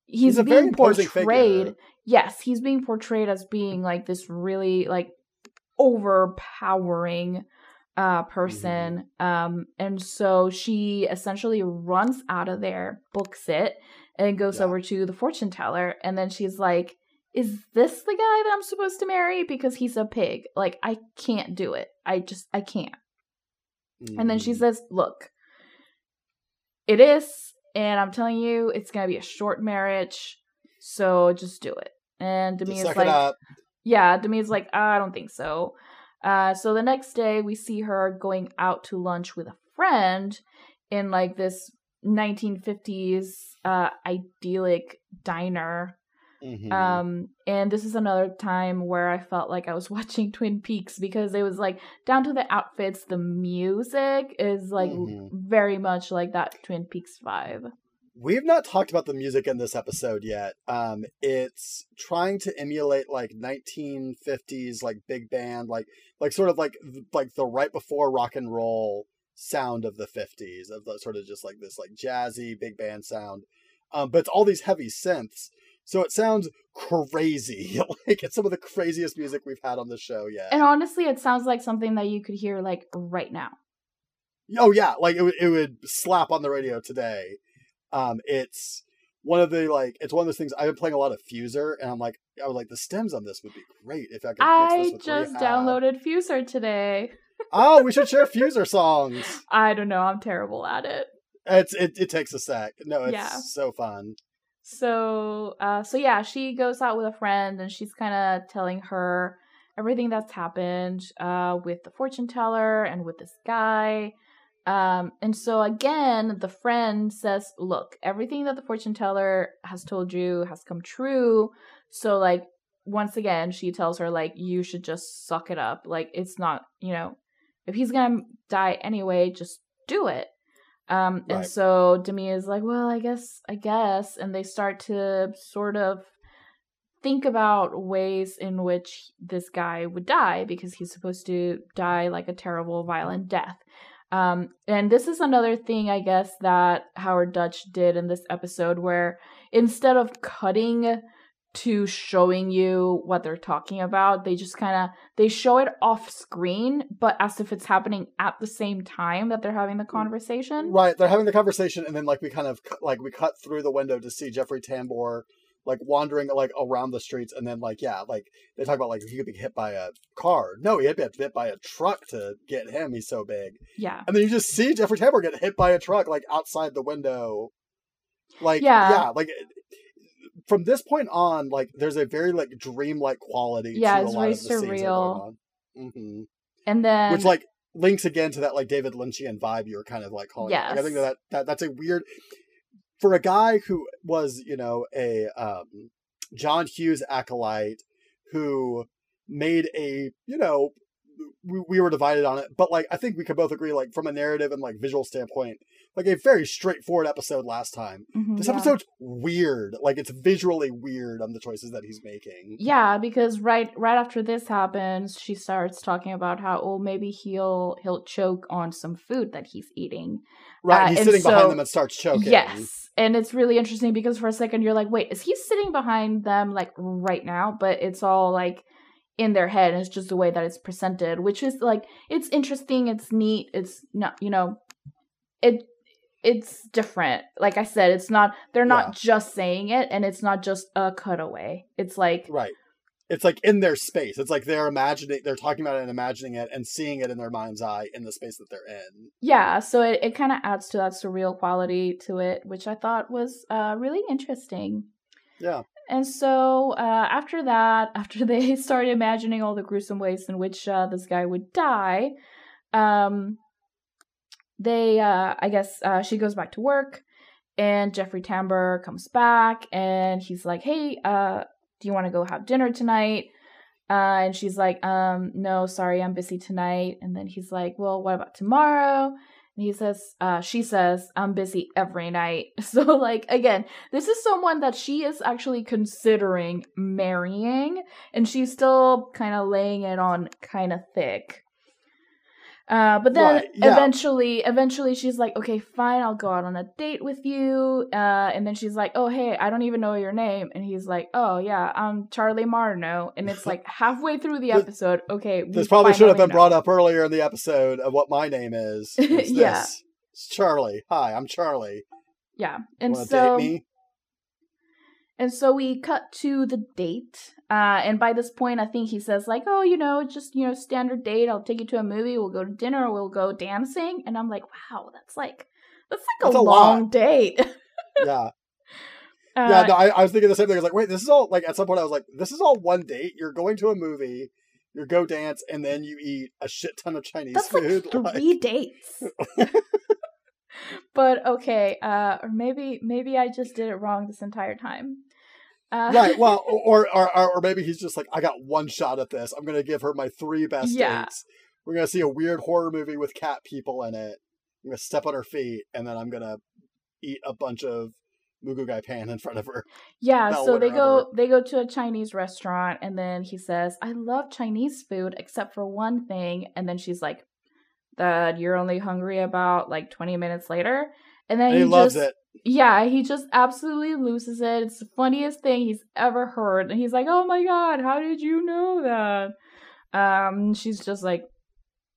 he's, He's a being portrayed. figure. Yes, he's being portrayed as being like this really like overpowering uh person um and so she essentially runs out of there books it and goes Yeah. over to the fortune teller and then she's like is this the guy that I'm supposed to marry because he's a pig like I can't do it I just I can't and then she Mhm. says look it is and I'm telling you it's going to be a short marriage so just do it and Demi Just is suck like. Yeah, Demi's like, I don't think so. Uh, so the next day, we see her going out to lunch with a friend in like this 1950s uh, idyllic diner. Mhm. Um, and this is another time where I felt like I was watching Twin Peaks because it was like down to the outfits, the music is like Mhm. very much like that Twin Peaks vibe. We've not talked about the music in this episode yet. Um, it's trying to emulate like 1950s like big band, like like sort of like like the right before rock and roll sound of the 50s of the sort of just like this like jazzy big band sound. Um, but it's all these heavy synths, so it sounds crazy. like it's some of the craziest music we've had on the show yet. And honestly, it sounds like something that you could hear like right now. Oh yeah, like it would it would slap on the radio today. Um, it's one of the like it's one of those things I've been playing a lot of Fuser, and I'm like I was like the stems on this would be great if I could. I just downloaded Fuser today. Oh, we should share Fuser songs. I don't know. I'm terrible at it. It's it, it takes a sec. No, it's Yeah. so fun. So, uh, so yeah, she goes out with a friend and she's kind of telling her everything that's happened, uh, with the fortune teller and with this guy. Um, and so again, the friend says, look, everything that the fortune teller has told you has come true. So like, once again, she tells her like, you should just suck it up. Like, it's not, you know, if he's gonna die anyway, just do it. Um, and so Demi is like, well, I guess, I guess, and they start to sort of think about ways in which this guy would die because he's supposed to die like a terrible, violent death. Um, and this is another thing, I guess, that Howard Deutch did in this episode, where instead of cutting to showing you what they're talking about, they just kind of they show it off screen, but as if it's happening at the same time that they're having the conversation. Right, they're having the conversation, and then like we kind of like we cut through the window to see Jeffrey Tambor like wandering like around the streets, and then like yeah, like they talk about like he could be hit by a car. No, he had to be hit by a truck to get him. He's so big. Yeah. and then you just see Jeffrey Tambor get hit by a truck like outside the window. Like Yeah. yeah, like from this point on, like there's a very like dreamlike quality. Yeah, to it's a lot very of the scenes that are surreal. going on. hmm And then Which like links again to that like David Lynchian vibe you were kind of like calling. it. Like, I think that, that that's a weird for a guy who was you know a um, John Hughes acolyte who made a you know we, we were divided on it, but like I think we could both agree like from a narrative and like visual standpoint, like a very straightforward episode last time. Mhm, This yeah. episode's weird. Like it's visually weird on the choices that he's making. Yeah, because right right after this happens, she starts talking about how oh maybe he'll he'll choke on some food that he's eating. Right, Uh, he's and sitting so- behind them and starts choking. Yes. And it's really interesting because for a second you're like, wait, is he sitting behind them like right now? But it's all like in their head and it's just the way that it's presented, which is like it's interesting, it's neat, it's not you know it it's different. Like I said, it's not they're not just saying it and it's not just a cutaway. It's like Right. It's like in their space. It's like they're imagining, they're talking about it and imagining it and seeing it in their mind's eye in the space that they're in. yeah, so it, it kind of adds to that surreal quality to it, which I thought was uh really interesting. Yeah. And so uh, after that, after they started imagining all the gruesome ways in which uh, this guy would die, um, they, uh, I guess, uh, she goes back to work, and Jeffrey Tambor comes back, and he's like, "Hey, uh, do you want to go have dinner tonight?" Uh, and she's like, um, "No, sorry, I'm busy tonight." And then he's like, "Well, what about tomorrow?" And he says, uh, she says, I'm busy every night. So, like, again, this is someone that she is actually considering marrying, and she's still kind of laying it on kind of thick. Uh, but then Right, yeah. eventually, eventually, she's like, "Okay, fine, I'll go out on a date with you." Uh, and then she's like, "Oh, hey, I don't even know your name," and he's like, "Oh, yeah, I'm Charlie Martineau." And it's like halfway through the episode. Okay, This probably should have been brought up earlier in the episode of what my name is. Yeah. this. It's Charlie. Hi, I'm Charlie. Yeah, and so date me? And so we cut to the date. Uh, and by this point, I think he says, like, oh, you know, just, you know, standard date. I'll take you to a movie. We'll go to dinner. We'll go dancing. And I'm like, wow, that's like, that's like That's a, a long lot. date. Yeah. Uh, yeah, no, I, I was thinking the same thing. I was like, wait, this is all, like, at some point I was like, this is all one date. You're going to a movie, you go dance, and then you eat a shit ton of Chinese that's food. like three dates. but okay, uh, or maybe maybe I just did it wrong this entire time. Uh, right. Well, or, or or or maybe he's just like, I got one shot at this. I'm gonna give her my three best Yeah. dates. We're gonna see a weird horror movie with cat people in it. I'm gonna step on her feet, and then I'm gonna eat a bunch of moo goo gai pan in front of her. Yeah, so they go they go to a Chinese restaurant and then he says, "I love Chinese food except for one thing." And then she's like, "That you're only hungry about like 20 minutes later." And then And he, loves just it. yeah, he just absolutely loses it. It's the funniest thing he's ever heard. And he's like, "Oh my god, how did you know that?" Um she's just like,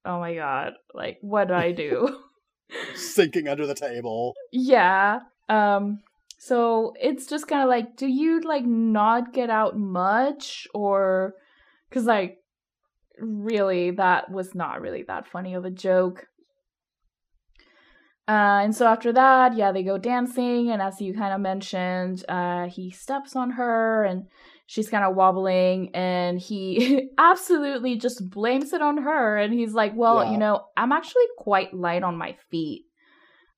"Oh my god, like what did I do?" Sinking under the table. Yeah. Um so it's just kind of like do you like not get out much or cuz like really that was not really that funny of a joke. Uh, and so after that, yeah, they go dancing, and as you kind of mentioned, uh, he steps on her, and she's kind of wobbling, and he absolutely just blames it on her, and he's like, "Well, Yeah. you know, I'm actually quite light on my feet."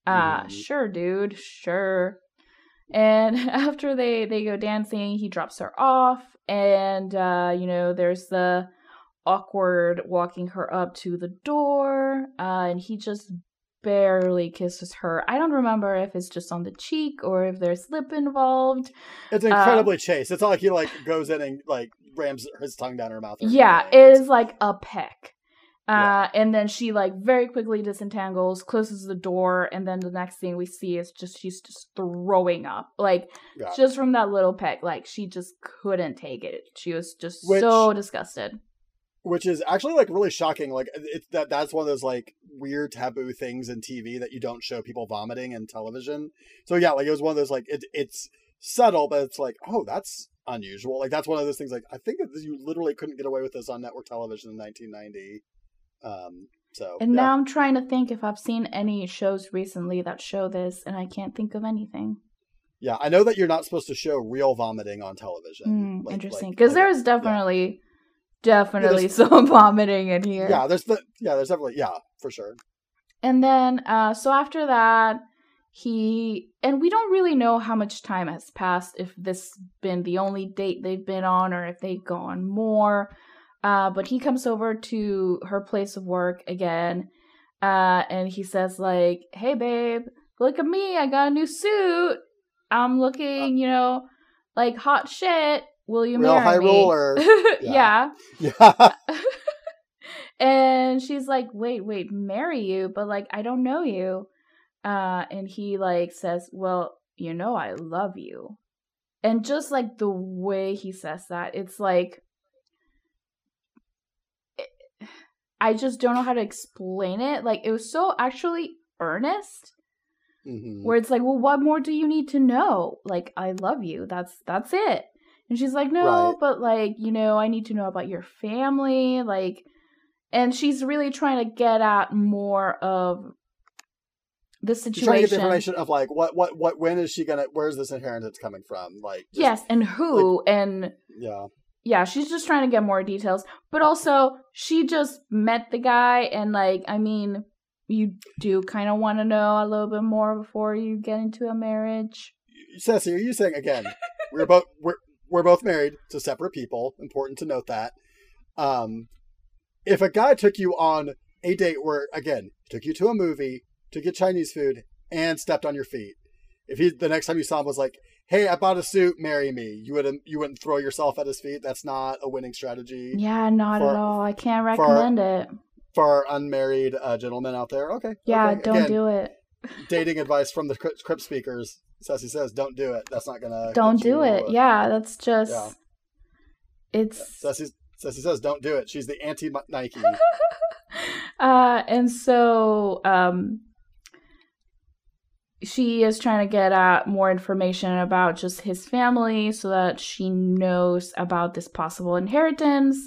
Uh, Mhm. sure, dude, sure. And after they they go dancing, he drops her off, and uh, you know, there's the awkward walking her up to the door, uh, and he just barely kisses her. I don't remember if it's just on the cheek or if there's lip involved. It's incredibly chaste. It's not like he like goes in and like rams his tongue down her mouth. or Yeah, anything. It's- like a peck. Uh, Yeah. and then she like very quickly disentangles, closes the door, and then the next thing we see is just she's just throwing up, like Yeah. just from that little peck. Like she just couldn't take it. She was just Which- so disgusted. Which is actually like really shocking. Like it's that that's one of those like weird taboo things in TV that you don't show people vomiting in television. So yeah, like it was one of those like it, it's subtle, but it's like oh that's unusual. Like that's one of those things. Like I think that you literally couldn't get away with this on network television in 1990. Um, so And yeah. now I'm trying to think if I've seen any shows recently that show this, and I can't think of anything. yeah, I know that you're not supposed to show real vomiting on television. Mm, Like- interesting, because like- there is definitely definitely there's- some vomiting in here. Yeah, there's the yeah, there's definitely yeah, for sure. And then, uh, so after that, he and we don't really know how much time has passed. If this been the only date they've been on, or if they've gone more. Uh, but he comes over to her place of work again, uh, and he says like, "Hey, babe, look at me! I got a new suit. I'm looking, you know, like hot shit. Will you Real marry high me?" roller. yeah. Yeah. and she's like, "Wait, wait, marry you, but like I don't know you." Uh and he like says, "Well, you know I love you." And just like the way he says that, it's like I just don't know how to explain it. Like it was so actually earnest Mhm. where it's like, "Well, what more do you need to know?" Like, "I love you. That's that's it." And she's like, "No, Right. but like, you know, I need to know about your family." Like and she's really trying to get at more of the situation. She's trying to get the information of like what what what when is she gonna where's this inheritance coming from? Like just- yes, and who and yeah. yeah, she's just trying to get more details. But also, she just met the guy, and like, I mean, you do kind of want to know a little bit more before you get into a marriage. Ceci, are you saying again? We're both we're we're both married to separate people. Important to note that. Um, if a guy took you on a date where again took you to a movie, took you Chinese food, and stepped on your feet, if he the next time you saw him was like, "Hey, I bought a suit, marry me," you wouldn't you wouldn't throw yourself at his feet. That's not a winning strategy Yeah, not For- at all. I can't for- recommend it. for our unmarried uh, gentlemen out there. Okay, Yeah, okay. don't Again, do it. dating advice from the Crypt speakers. Ceci says, "Don't do it. That's not gonna. Don't do it. Yeah, that's just. Yeah. It's. Ceci, Ceci says, "Don't do it." She's the anti Nike. uh, and so um, she is trying to get at more information about just his family so that she knows about this possible inheritance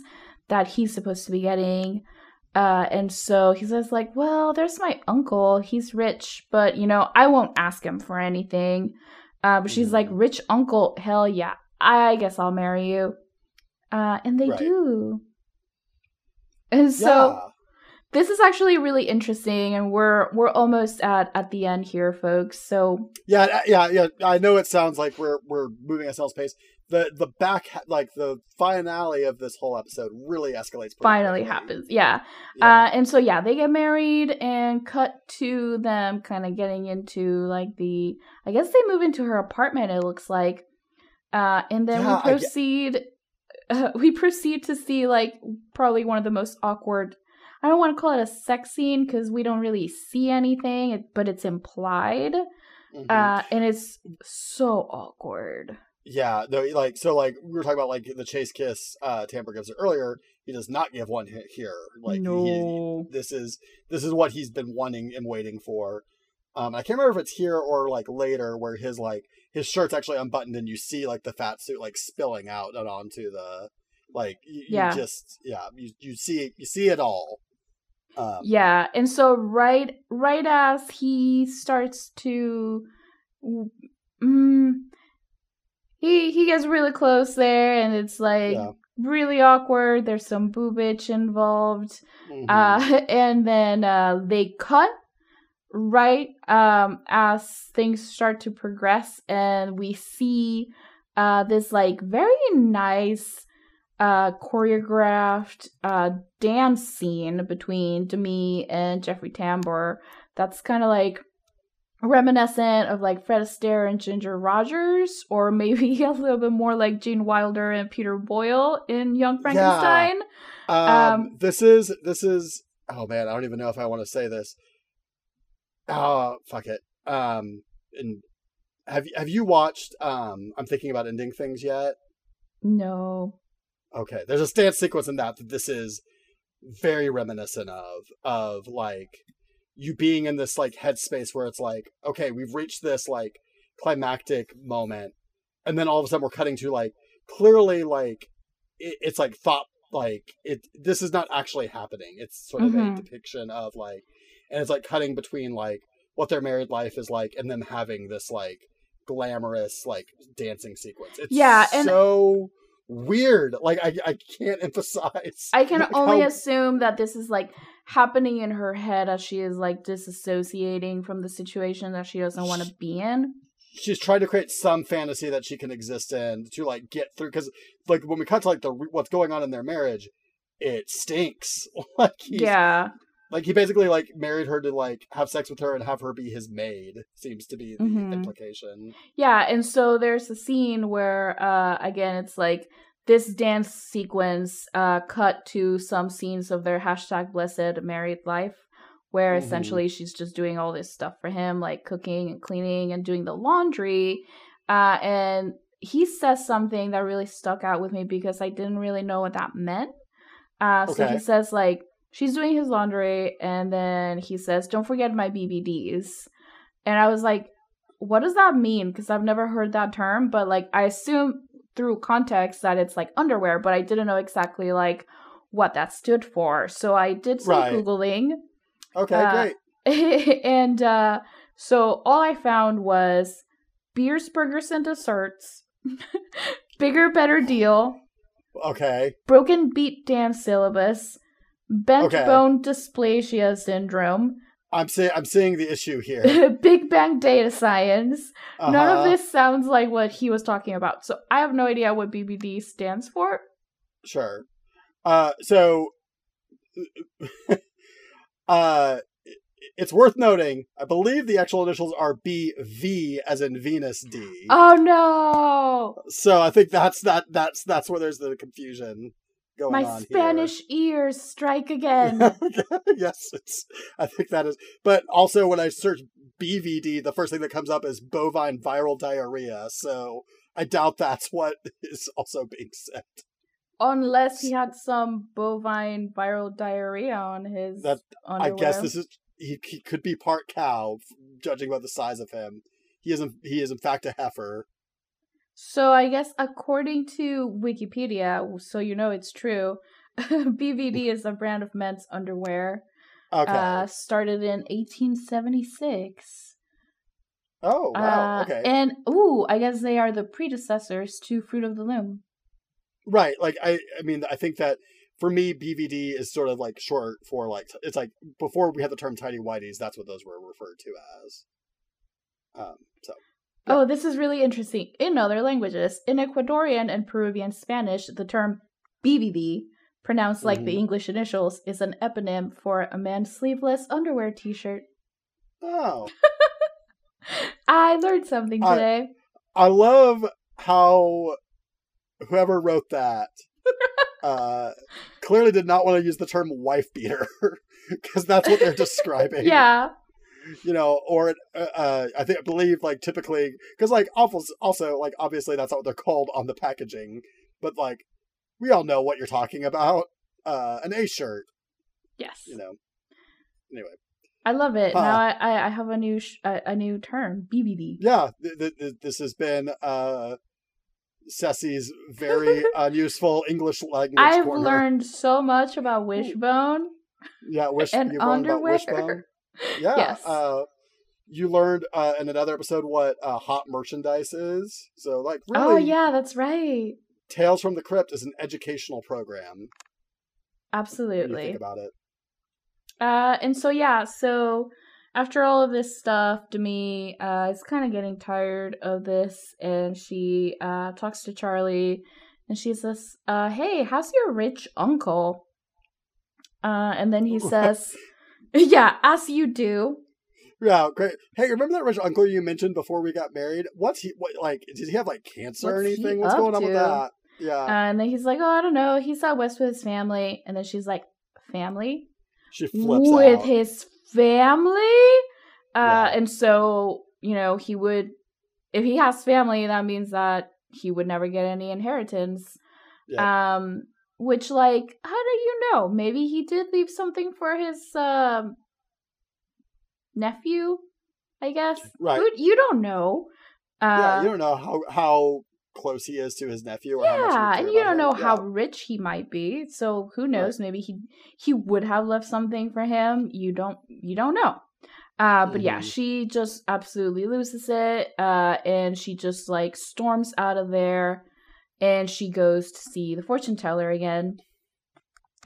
that he's supposed to be getting. Uh, and so he says, like, well, there's my uncle. He's rich, but you know, I won't ask him for anything. Uh, but she's like, Mhm. rich uncle, hell yeah, I guess I'll marry you. Uh, and they Right. do. And so yeah, this is actually really interesting and we're we're almost at at the end here folks so yeah, yeah, yeah. I know it sounds like we're we're moving at snail's pace. The the back like the finale of this whole episode really escalates. finally quickly. happens yeah. Yeah. uh and so yeah they get married and cut to them kind of getting into like the i guess they move into her apartment it looks like uh and then Yeah, we proceed uh, we proceed to see like probably one of the most awkward i don't want to call it a sex scene because we don't really see anything but it's implied Mhm. uh and it's so awkward Yeah, no, like so, like we were talking about, like the chase kiss. Uh, Tambor gives it earlier. He does not give one he- here. Like he, No. this is this is what he's been wanting and waiting for. Um, I can't remember if it's here or like later, where his like his shirt's actually unbuttoned and you see like the fat suit like spilling out and onto the like you, Yeah. you just yeah you you see you see it all. Um, Yeah, and so right right as he starts to mm, he he gets really close there and it's like Yeah. really awkward. There's some boobage involved. mhm. Uh and then uh they cut right um as things start to progress and we see uh this like very nice uh choreographed uh dance scene between Demi and Jeffrey Tambor that's kind of like reminiscent of like Fred Astaire and Ginger Rogers or maybe a little bit more like Gene Wilder and Peter Boyle in Young Frankenstein. Um, Um, this is this is oh man, I don't even know if I want to say this. Oh fuck it. Um, and have have you watched? Um, I'm thinking about ending things yet. No. Okay, there's a stance sequence in that that this is very reminiscent of of like you being in this like headspace where it's like okay we've reached this like climactic moment and then all of a sudden we're cutting to like clearly like it, it's like thought like it this is not actually happening it's sort of Mhm. a depiction of like and it's like cutting between like what their married life is like and them having this like glamorous like dancing sequence it's Yeah, and- so weird. Like I I can't emphasize. I can only how- assume that this is like happening in her head as she is like disassociating from the situation that she doesn't want to be in. she's trying to create some fantasy that she can exist in to like get through because like when we cut to like the what's going on in their marriage it stinks like Yeah. Like he basically like married her to like have sex with her and have her be his maid seems to be the Mhm. implication Yeah, and so there's a scene where uh again it's like this dance sequence uh cut to some scenes of their hashtag blessed married life where Mhm. essentially she's just doing all this stuff for him like cooking and cleaning and doing the laundry uh and he says something that really stuck out with me because I didn't really know what that meant. Uh so he says like she's doing his laundry and then he says don't forget my BBDs. And I was like what does that mean? Because I've never heard that term, but like I assume through context that it's like underwear, but I didn't know exactly like what that stood for. So I did some Right. googling, okay Uh, great and uh, so all I found was beers, burgers, and desserts, bigger, better deal, okay broken beat dance syllabus, bent Okay. bone dysplasia syndrome, i'm seeing i'm seeing the issue here Big Bang data science. None of Uh-huh. this sounds like what he was talking about. So I have no idea what BBD stands for. Sure. Uh, so, uh, it's worth noting. I believe the actual initials are BV, as in Venus D. Oh no! So I think that's that. That's that's where there's the confusion going My on Spanish ears strike again. yes, it's. I think that is. But also, when I search BVD, the first thing that comes up is bovine viral diarrhea. So I doubt that's what is also being said. Unless he had some bovine viral diarrhea on his That- underwear. I guess this is he, he could be part cow, judging by the size of him. He is in, he is in fact a heifer. So I guess according to Wikipedia, so you know it's true, BVD is a brand of men's underwear. Okay. Uh, started in 1876. oh wow. Uh, okay. And ooh, I guess they are the predecessors to Fruit of the Loom. right. Like I I mean I think that for me BVD is sort of like short for like it's like before we had the term tidy whities that's what those were referred to as. Um. Oh, this is really interesting. In other languages, in Ecuadorian and Peruvian Spanish, the term BVD, pronounced like the Mhm. English initials, is an eponym for a man's sleeveless underwear t-shirt. oh I learned something I- today. I love how whoever wrote that uh clearly did not want to use the term wife beater because that's what they're describing. yeah. You know, or uh, uh, I think I believe like typically because like also also like obviously that's not what they're called on the packaging, but like we all know what you're talking about. Uh, an A shirt, Yes. you know. Anyway, I love it. Now I, I, I have a new sh- a, a new term, BVD. yeah, th- th- th- this has been uh, Ceci's very unuseful English language. I've corner. learned so much about wishbone yeah, wish and you learned about underwear. Yeah, Yes. uh, you learned uh, in another episode what uh, hot merchandise is. So like really, Oh yeah, that's right. Tales from the Crypt is an educational program. Absolutely. think about it. Uh, and so yeah, so after all of this stuff, Demi uh, is kind of getting tired of this, and she uh, talks to Charlie, and she says, uh, "Hey, how's your rich uncle?" Uh, and then he says, "Yeah, as you do." Yeah, great. Hey, remember that rich uncle you mentioned before we got married? What's he what like? Did he have like cancer or What's he anything? What's going on with that? Yeah, and then he's like, "Oh, I don't know. He's out west with his family." And then she's like, "Family she flips with out. his family?" Uh, Yeah. and so you know he would, if he has family, that means that he would never get any inheritance. Yeah. Um, which like, how do you know? Maybe he did leave something for his um nephew. I guess. Right. Who, you don't know. Uh, yeah, you don't know how how close he is to his nephew or how much Yeah, and you don't him. know Yeah. how rich he might be. So who knows? Maybe he he would have left something for him. You don't you don't know. Uh, but yeah, Mhm. she just absolutely loses it, uh, and she just like storms out of there. And she goes to see the fortune teller again.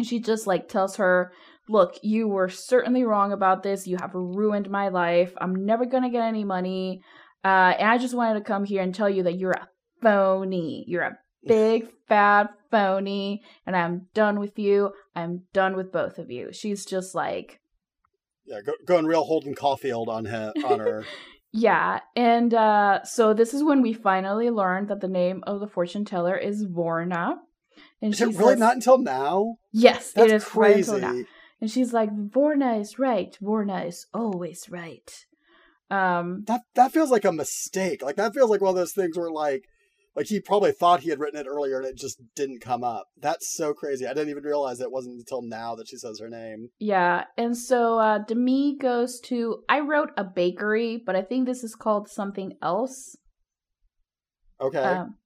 She just like tells her, "Look, you were certainly wrong about this. You have ruined my life. I'm never gonna get any money. Uh, and I just wanted to come here and tell you that you're a phony. You're a big fat phony, and I'm done with you. I'm done with both of you." She's just like, Yeah, go, going real Holden Caulfield on her. On her. Yeah, and uh, so this is when we finally learned that the name of the fortune teller is Vorna. And Is it really says- not until now? Yes, That's it is right crazy. until now. And she's like, Vorna is right. Vorna is always right. Um, That that feels like a mistake. Like that feels like one of those things where like like he probably thought he had written it earlier and it just didn't come up. That's so crazy. I didn't even realize it wasn't until now that she says her name. yeah, and so uh, Demi goes to. I wrote a bakery, but I think this is called something else. Okay. Um,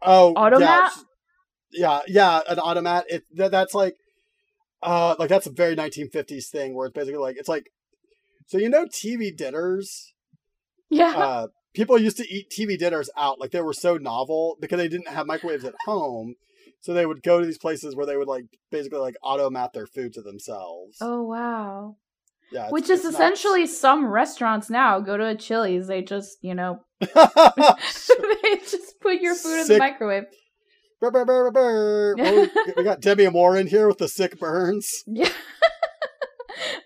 oh, automat? Yeah, yeah, yeah, an automat. It that, that's like uh like that's a very 1950s thing where it's basically like it's like so you know TV dinners yeah, uh, people used to eat TV dinners out. Like they were so novel because they didn't have microwaves at home. So they would go to these places where they would like basically like automat their food to themselves. oh wow. yeah, Which is it's nuts. essentially some restaurants now go to a Chili's. They just, you know, they just put your food in the microwave. Brr, brr. Well, we- we got Debbie Moore in here with the sick burns. Yeah.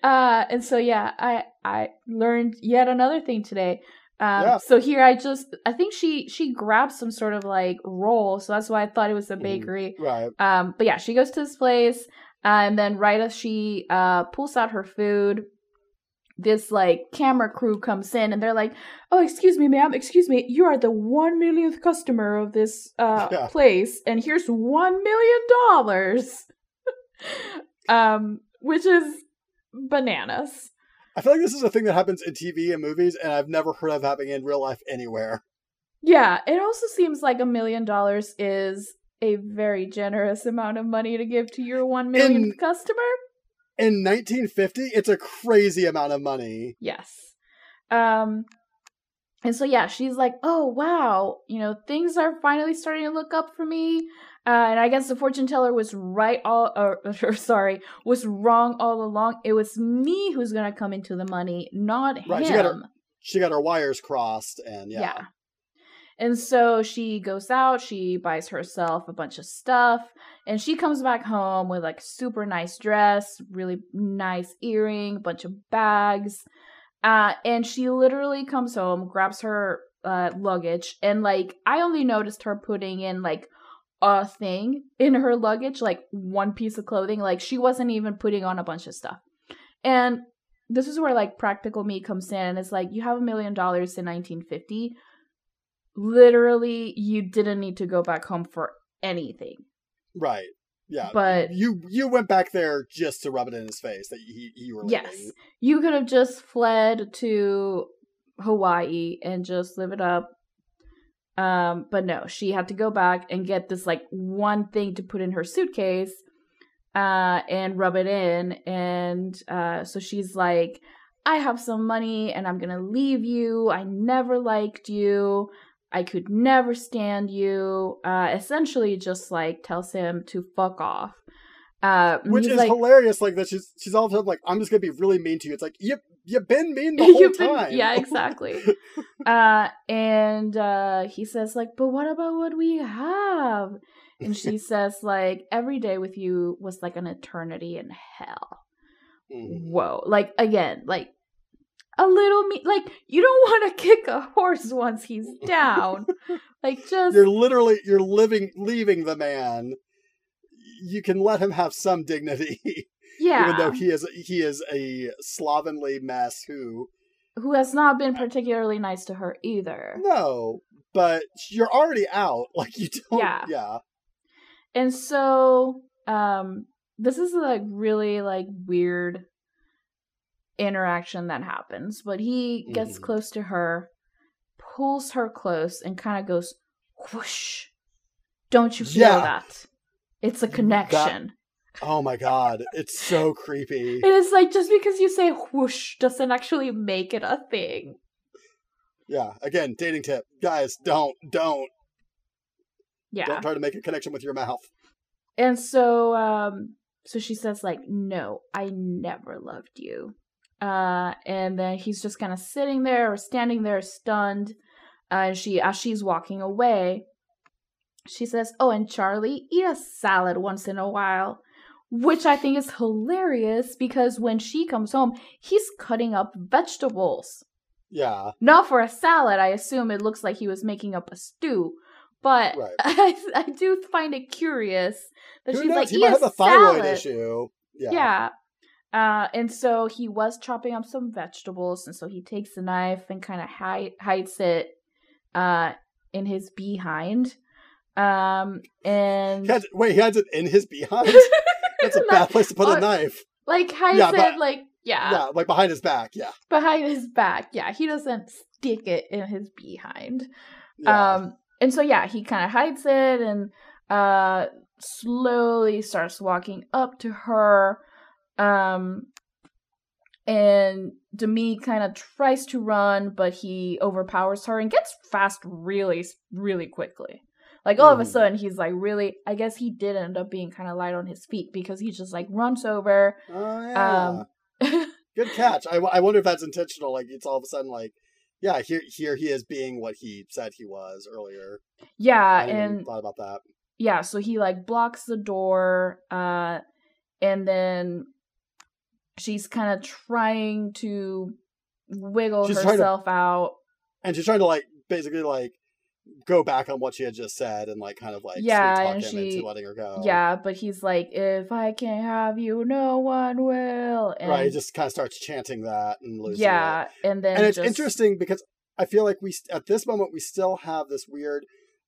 uh, and so yeah, I I learned yet another thing today. Um, Yeah. So here I just I think she she grabs some sort of like roll, so that's why I thought it was a Mhm. bakery. Right. Um, but yeah, she goes to this place, uh, and then right as she uh pulls out her food, this like camera crew comes in, and they're like, "Oh, excuse me, ma'am, excuse me, you are the one millionth customer of this uh Yeah. place, and here's one million dollars." um, which is bananas. I feel like this is a thing that happens in TV and movies, and I've never heard of happening in real life anywhere. Yeah, it also seems like a million dollars is a very generous amount of money to give to your one millionth In- customer. In 1950, it's a crazy amount of money. Yes. Um and so yeah, she's like, "Oh wow, you know, things are finally starting to look up for me." Uh, and I guess the fortune teller was right all or, or sorry, was wrong all along. It was me who's going to come into the money, not Right, she him. got her- She got her wires crossed, and yeah. Yeah. And so she goes out, she buys herself a bunch of stuff, and she comes back home with like super nice dress, really nice earring, bunch of bags. Uh, and she literally comes home, grabs her uh, luggage, and like I only noticed her putting in like a thing in her luggage, like one piece of clothing. Like she wasn't even putting on a bunch of stuff. And this is where like practical me comes in and it's like you have a million dollars in 1950 literally you didn't need to go back home for anything Right. Yeah. But- you you went back there just to rub it in his face that he you were yes leaving. you could have just fled to hawaii and just live it up um but no she had to go back and get this like one thing to put in her suitcase uh and rub it in and uh so she's like i have some money and i'm gonna leave you i never liked you i could never stand you uh essentially just like tells him to fuck off uh Which is like, hilarious. Like that she's she's all of a sudden like, I'm just gonna be really mean to you. It's like you you've been mean the whole been- time. yeah, exactly. uh, and uh, he says like, "But what about what we have?" And she says like, "Every day with you was like an eternity in hell." Mhm. Whoa! Like again, like a little me. Like you don't want to kick a horse once he's down. like just You're literally you're living leaving the man. You can let him have some dignity, yeah. even though he is he is a slovenly mess who who has not been particularly nice to her either. no, but you're already out. Like you don't. Yeah. yeah. And so um this is like really like weird interaction that happens, but he gets Mhm. close to her, pulls her close and kind of goes whoosh. Don't you feel Yeah. that? It's a connection. Oh my god, it's so creepy. It's like just because you say whoosh doesn't actually make it a thing. Yeah, again, dating tip. Guys, don't, don't. Yeah. Don't try to make a connection with your mouth. And so um so she says like, "No, I never loved you." Uh and then he's just kind of sitting there or standing there stunned. Uh, and she as she's walking away, she says, "Oh, and Charlie, eat a salad once in a while." Which I think is hilarious because when she comes home, he's cutting up vegetables. Yeah. Not for a salad. I assume it looks like he was making up a stew. But Right. I, I do find it curious that Who she's knows? like, he might a have a thyroid salad. issue. Yeah. Yeah. Uh, and so he was chopping up some vegetables, and so he takes the knife and kind of hi- hides it uh, in his behind. Um, and He has, wait, he has it in his behind? That's a bad place to put a knife. like hides Yeah, it, but- like yeah, Yeah, like behind his back. Yeah. behind his back. Yeah, he doesn't stick it in his behind. yeah. Um, and so yeah, he kind of hides it and uh slowly starts walking up to her. Um, and Demi kind of tries to run, but he overpowers her and gets fast really, really quickly. Like all of a Mhm. sudden, he's like really. I guess he did end up being kind of light on his feet because he just like runs over. oh, yeah. Um, Good catch. I, I wonder if that's intentional. Like, it's all of a sudden like, yeah, here here he is being what he said he was earlier. yeah, and thought about that. yeah, so he like blocks the door, uh, and then she's kind of trying to wiggle She's trying to- herself out. And she's trying to like basically like go back on what she had just said and like kind of like Yeah, talk and him she- into letting her go. Yeah, but he's like, if I can't have you, no one will. And right. He just kind of starts chanting that and losing it. yeah, and then and it's just- interesting because I feel like we at this moment we still have this weird.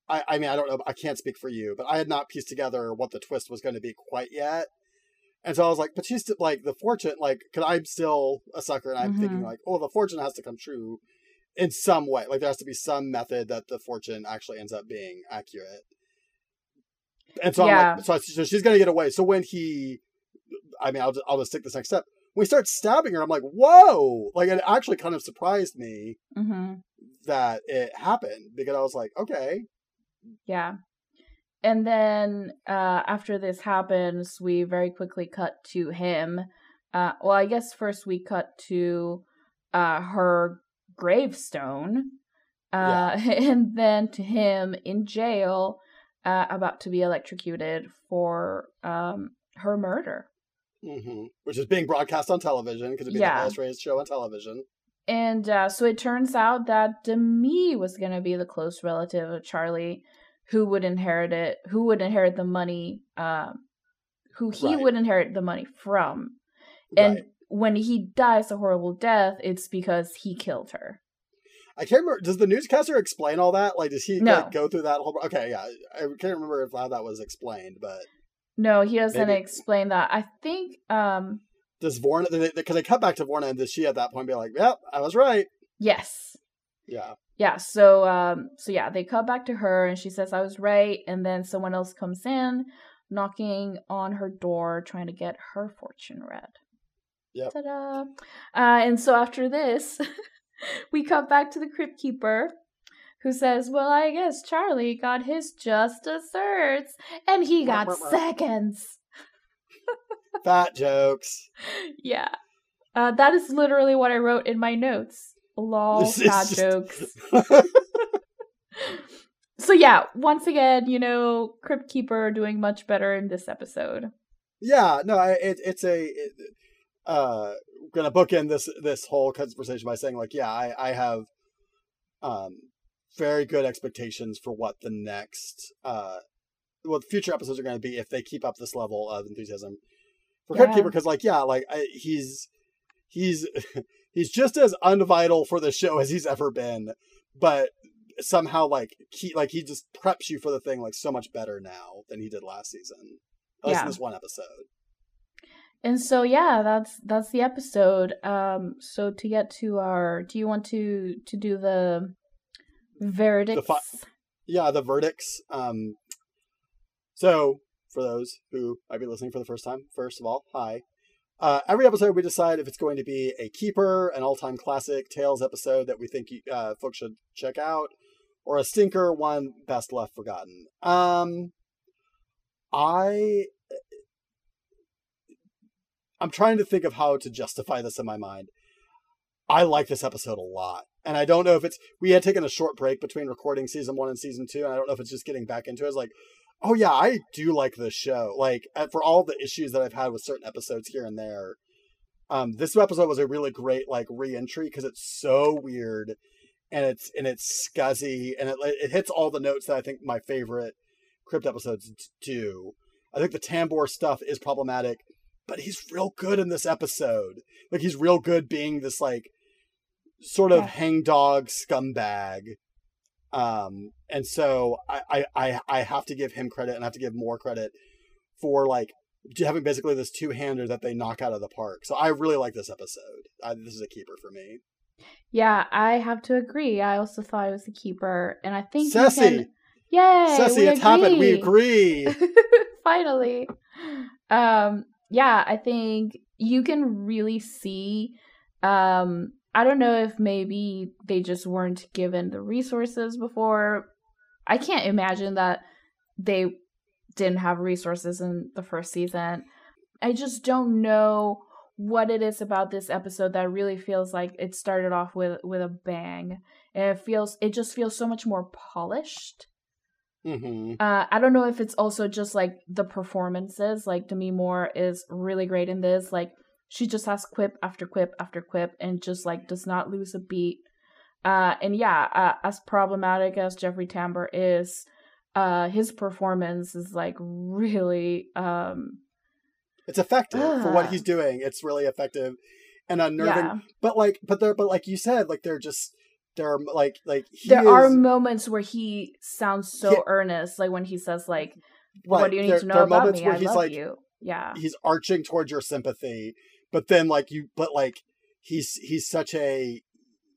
I, I mean I don't know I can't speak for you, but I had not pieced together what the twist was going to be quite yet, and so I was like, but she's like the fortune, like because I'm still a sucker, and I'm thinking Mhm. like, oh, the fortune has to come true in some way. Like there has to be some method that the fortune actually ends up being accurate. And so I'm Yeah. like, so, I- so she's gonna get away. So when he, I mean, I'll just, I'll just take this next step. When he starts stabbing her, I'm like, whoa! Like it actually kind of surprised me Mhm. that it happened because I was like, okay, Yeah. And then uh, after this happens, we very quickly cut to him. Uh, well, I guess first we cut to uh, her gravestone, uh, and then to him in jail, uh, about to be electrocuted for um, her murder. hmm which is being broadcast on television because it'd be Yeah. the highest rated show on television. And uh, so it turns out that Demi was going to be the close relative of Charlie, who would inherit it, who would inherit the money, um, who he Right. would inherit the money from. And right. When he dies a horrible death, it's because he killed her. I can't remember. Does the newscaster explain all that? Like, does he No. like, go through that whole? Okay, yeah, I can't remember if how that was explained, but No, he doesn't Maybe- explain that. I think, um, does Vorna? Because they cut back to Vorna, and does she at that point be like, "Yep, I was right"? yes. Yeah, Yeah, so um so yeah, they cut back to her and she says I was right and then someone else comes in knocking on her door trying to get her fortune read. Yep. Ta-da. Uh and so after this, we cut back to the crypt keeper who says, "Well, I guess Charlie got his just desserts and he got seconds." fat jokes. Yeah. Uh that is literally what I wrote in my notes. Lol, This fat just- jokes. So yeah, once again, you know, Crypt Keeper doing much better in this episode. yeah, no, it, it's a. It, uh, gonna bookend this this whole conversation by saying like, yeah, I I have, um, very good expectations for what the next uh, what future episodes are going to be if they keep up this level of enthusiasm for Yeah. Keeper because like yeah, like I, he's he's he's just as unvital for the show as he's ever been, but somehow like he like he just preps you for the thing like so much better now than he did last season. At least Yeah. in this one episode. And so yeah, that's that's the episode. Um so to get to our do you want to to do the verdicts? yeah, the verdicts. Um, so for those who might be listening for the first time, first of all, hi. Uh, every episode we decide if it's going to be a keeper, an all-time classic Tales episode that we think you, uh, folks should check out, or a stinker, one best left forgotten. Um, I I'm trying to think of how to justify this in my mind. I like this episode a lot. And I don't know if it's we had taken a short break between recording season one and season two, and I don't know if it's just getting back into it. It's like, oh yeah, I do like this show. Like for all the issues that I've had with certain episodes here and there, um, this episode was a really great like re-entry because it's so weird and it's and it's scuzzy and it it hits all the notes that I think my favorite crypt episodes do. I think the Tambor stuff is problematic, but he's real good in this episode. Like he's real good being this like sort of yeah. hangdog scumbag. Um, and so I, I I have to give him credit and I have to give more credit for like having basically this two hander that they knock out of the park. So I really like this episode. I, this is a keeper for me. Yeah, I have to agree. I also thought it was a keeper, and I think Ceci, can... yay, Ceci, it's agree. happened. We agree. Finally, um, yeah, I think you can really see. Um, I don't know if maybe they just weren't given the resources before. I can't imagine that they didn't have resources in the first season. I just don't know what it is about this episode that really feels like it started off with with a bang. And it feels it just feels so much more polished. Mm-hmm. Uh, I don't know if it's also just like the performances. Like Demi Moore is really great in this. Like she just has quip after quip after quip and just like does not lose a beat. Uh, and yeah, uh, as problematic as Jeffrey Tambor is, uh, his performance is like really um, it's effective uh. for what he's doing. It's really effective and unnerving. Yeah. But like, but they're but like you said, like they're just there are like like there is, are moments where he sounds so earnest, like when he says like, right, "What do you need there, to know about me? I love like, you." Yeah, he's arching towards your sympathy, but then like you, but like he's he's such a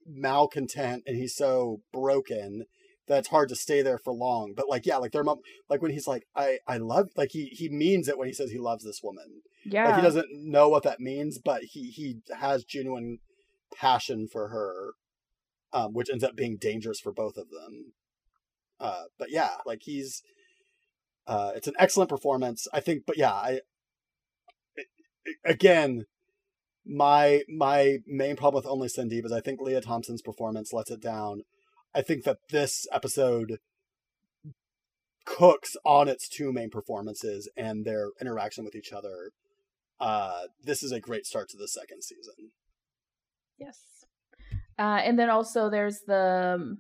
malcontent and he's so broken that it's hard to stay there for long. But like, yeah, like they're like when he's like, I I love like he he means it when he says he loves this woman. Yeah, like he doesn't know what that means, but he he has genuine passion for her um, which ends up being dangerous for both of them. Uh, but yeah, like he's, uh, it's an excellent performance. I think, but yeah, I, again, my my main problem with Only Sin Deep is I think Lea Thompson's performance lets it down. I think that this episode cooks on its two main performances and their interaction with each other. Uh, this is a great start to the second season. Yes. Uh, and then also there's the um,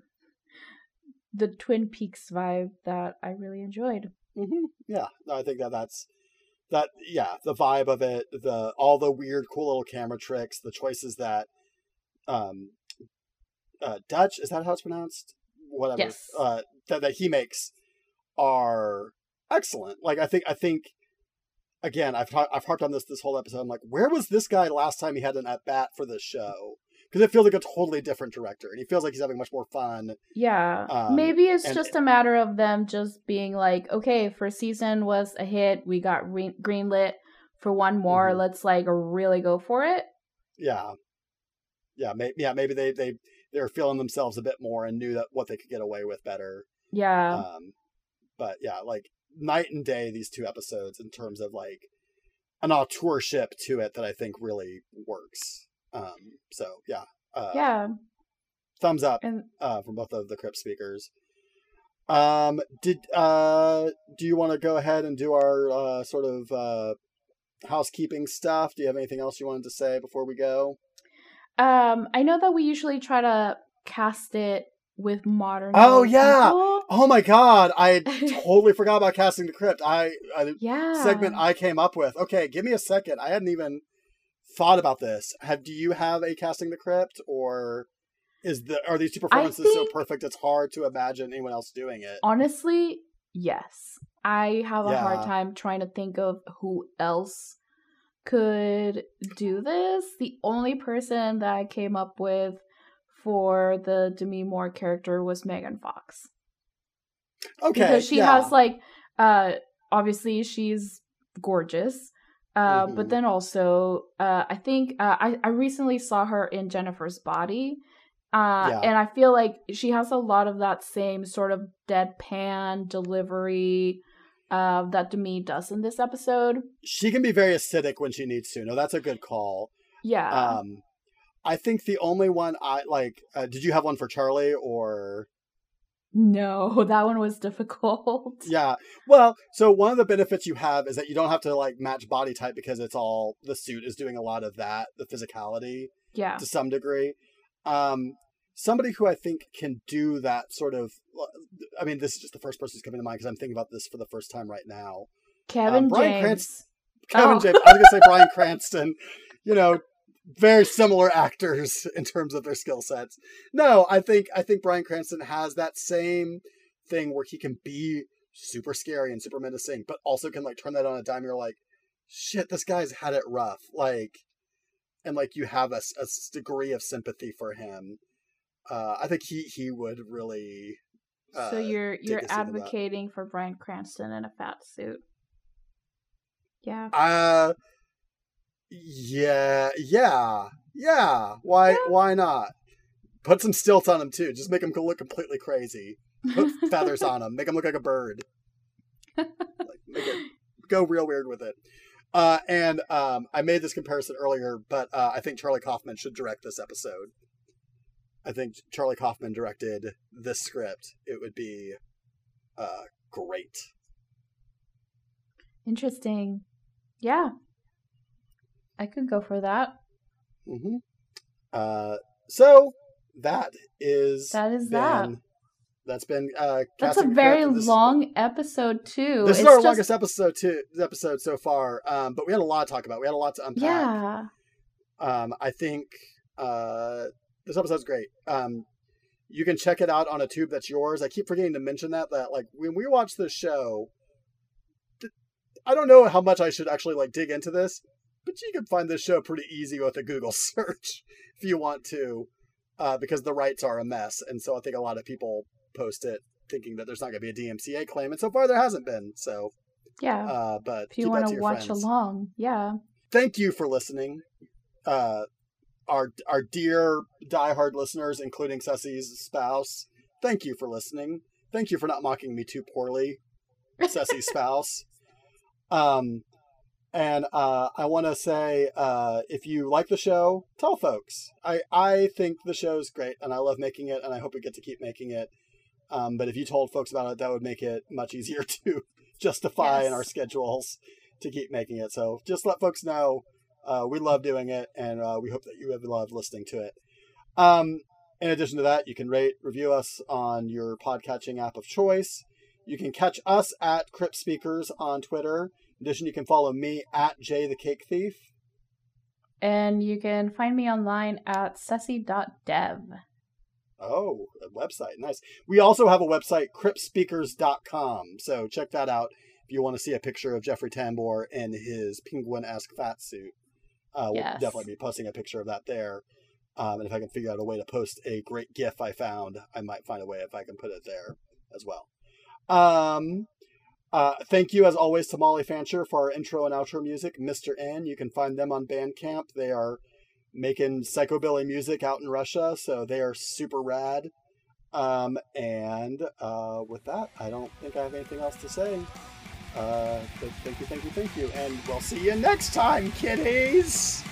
the Twin Peaks vibe that I really enjoyed. Mm-hmm. Yeah, I think that that's that. Yeah, the vibe of it, the all the weird, cool little camera tricks, the choices that um, uh, Deutch is that how it's pronounced? Whatever. Yes. Uh, that that he makes are excellent. Like I think I think again I've I've harped on this this whole episode. I'm like, where was this guy last time he had an at bat for this show? Because it feels like a totally different director, and he feels like he's having much more fun. Yeah, um, maybe it's and, just a matter of them just being like, okay, first season was a hit, we got re- greenlit for one more, mm-hmm. let's like really go for it. Yeah, yeah, maybe yeah, maybe they they they're feeling themselves a bit more and knew that what they could get away with better. Yeah. Um, but yeah, like night and day these two episodes in terms of like an auteurship to it that I think really works. Um, so yeah, uh, yeah, thumbs up and, uh, from both of the Crypt speakers. Um, did uh, do you want to go ahead and do our uh, sort of uh, housekeeping stuff? Do you have anything else you wanted to say before we go? Um, I know that we usually try to cast it with modern. Oh yeah! People. Oh my god! I totally forgot about casting the crypt. I, I yeah segment I came up with. Okay, give me a second. I hadn't even thought about this. Have do you have a casting the crypt or is the are these two performances think, so perfect it's hard to imagine anyone else doing it? Honestly, yes. I have a yeah. hard time trying to think of who else could do this. The only person that I came up with for the Demi Moore character was Megan Fox. Okay. Because she yeah. has like uh obviously she's gorgeous uh, mm-hmm. But then also, uh, I think uh, I, I recently saw her in Jennifer's Body, Uh, Yeah. And I feel like she has a lot of that same sort of deadpan delivery uh, that Demi does in this episode. She can be very acidic when she needs to. No, that's a good call. Yeah. Um, I think the only one I like. Uh, did you have one for Charlie or? No, that one was difficult. Yeah. Well, so one of the benefits you have is that you don't have to like match body type because it's all the suit is doing a lot of that, the physicality Yeah. to some degree. Um, somebody who I think can do that sort of. I mean, this is just the first person who's coming to mind because I'm thinking about this for the first time right now. Kevin Um, Bryan James. Cranston- Kevin Oh. James. I was gonna say Bryan Cranston. You know, very similar actors in terms of their skill sets. No, I think I think Bryan Cranston has that same thing where he can be super scary and super menacing, but also can like turn that on a dime. You're like, shit, this guy's had it rough. Like, and like you have a degree of sympathy for him. Uh, I think he he would really. Uh, so you're you're take us into that. advocating for Bryan Cranston in a fat suit. Yeah. Uh yeah, yeah, yeah. Why Yeah. why not? Put some stilts on him too. Just make him look completely crazy. Put feathers on him. Make him look like a bird. Like make it go real weird with it. Uh, and um, I made this comparison earlier, but uh, I think Charlie Kaufman should direct this episode. I think Charlie Kaufman directed this script. It would be uh, great. Interesting. Yeah. I could go for that. hmm Uh, so that is That is that. been, That's been uh, That's a very long episode too. This is our just- longest episode too. Episode so far, um, but we had a lot to talk about. We had a lot to unpack. Yeah. Um, I think uh, this episode's great. Um, you can check it out on a tube that's yours. I keep forgetting to mention that. That like when we watch this show, I don't know how much I should actually like dig into this, but you can find this show pretty easy with a Google search if you want to, uh, because the rights are a mess, and so I think a lot of people post it thinking that there's not going to be a DMCA claim, and so far there hasn't been. So, Yeah. uh, but if you want to watch friends along. Yeah. thank you for listening. Uh, our our dear diehard listeners, including Ceci's spouse, thank you for listening. Thank you for not mocking me too poorly, Ceci's spouse. Um, and uh, I want to say, uh, if you like the show, tell folks. I I think the show's great, and I love making it, and I hope we get to keep making it. Um, but if you told folks about it, that would make it much easier to justify in our schedules to keep making it. So just let folks know uh, we love doing it, and uh, we hope that you have loved listening to it. Um, in addition to that, you can rate, review us on your podcatching app of choice. You can catch us at Crypt Speakers on Twitter. Addition, you can follow me at Jay the Cake Thief. And you can find me online at ceci.dev. Oh, a website. Nice. We also have a website, cryptspeakers.com. So check that out if you want to see a picture of Jeffrey Tambor in his penguin esque fat suit. Uh, we'll definitely be posting a picture of that there. Um, and if I can figure out a way to post a great GIF I found, I might find a way if I can put it there as well. Um, uh, thank you, as always, to Molly Fancher for our intro and outro music, Mr. N. You can find them on Bandcamp. They are making psychobilly music out in Russia, so they are super rad. Um, and uh, with that, I don't think I have anything else to say. Uh, thank you, thank you, thank you, and we'll see you next time, kiddies.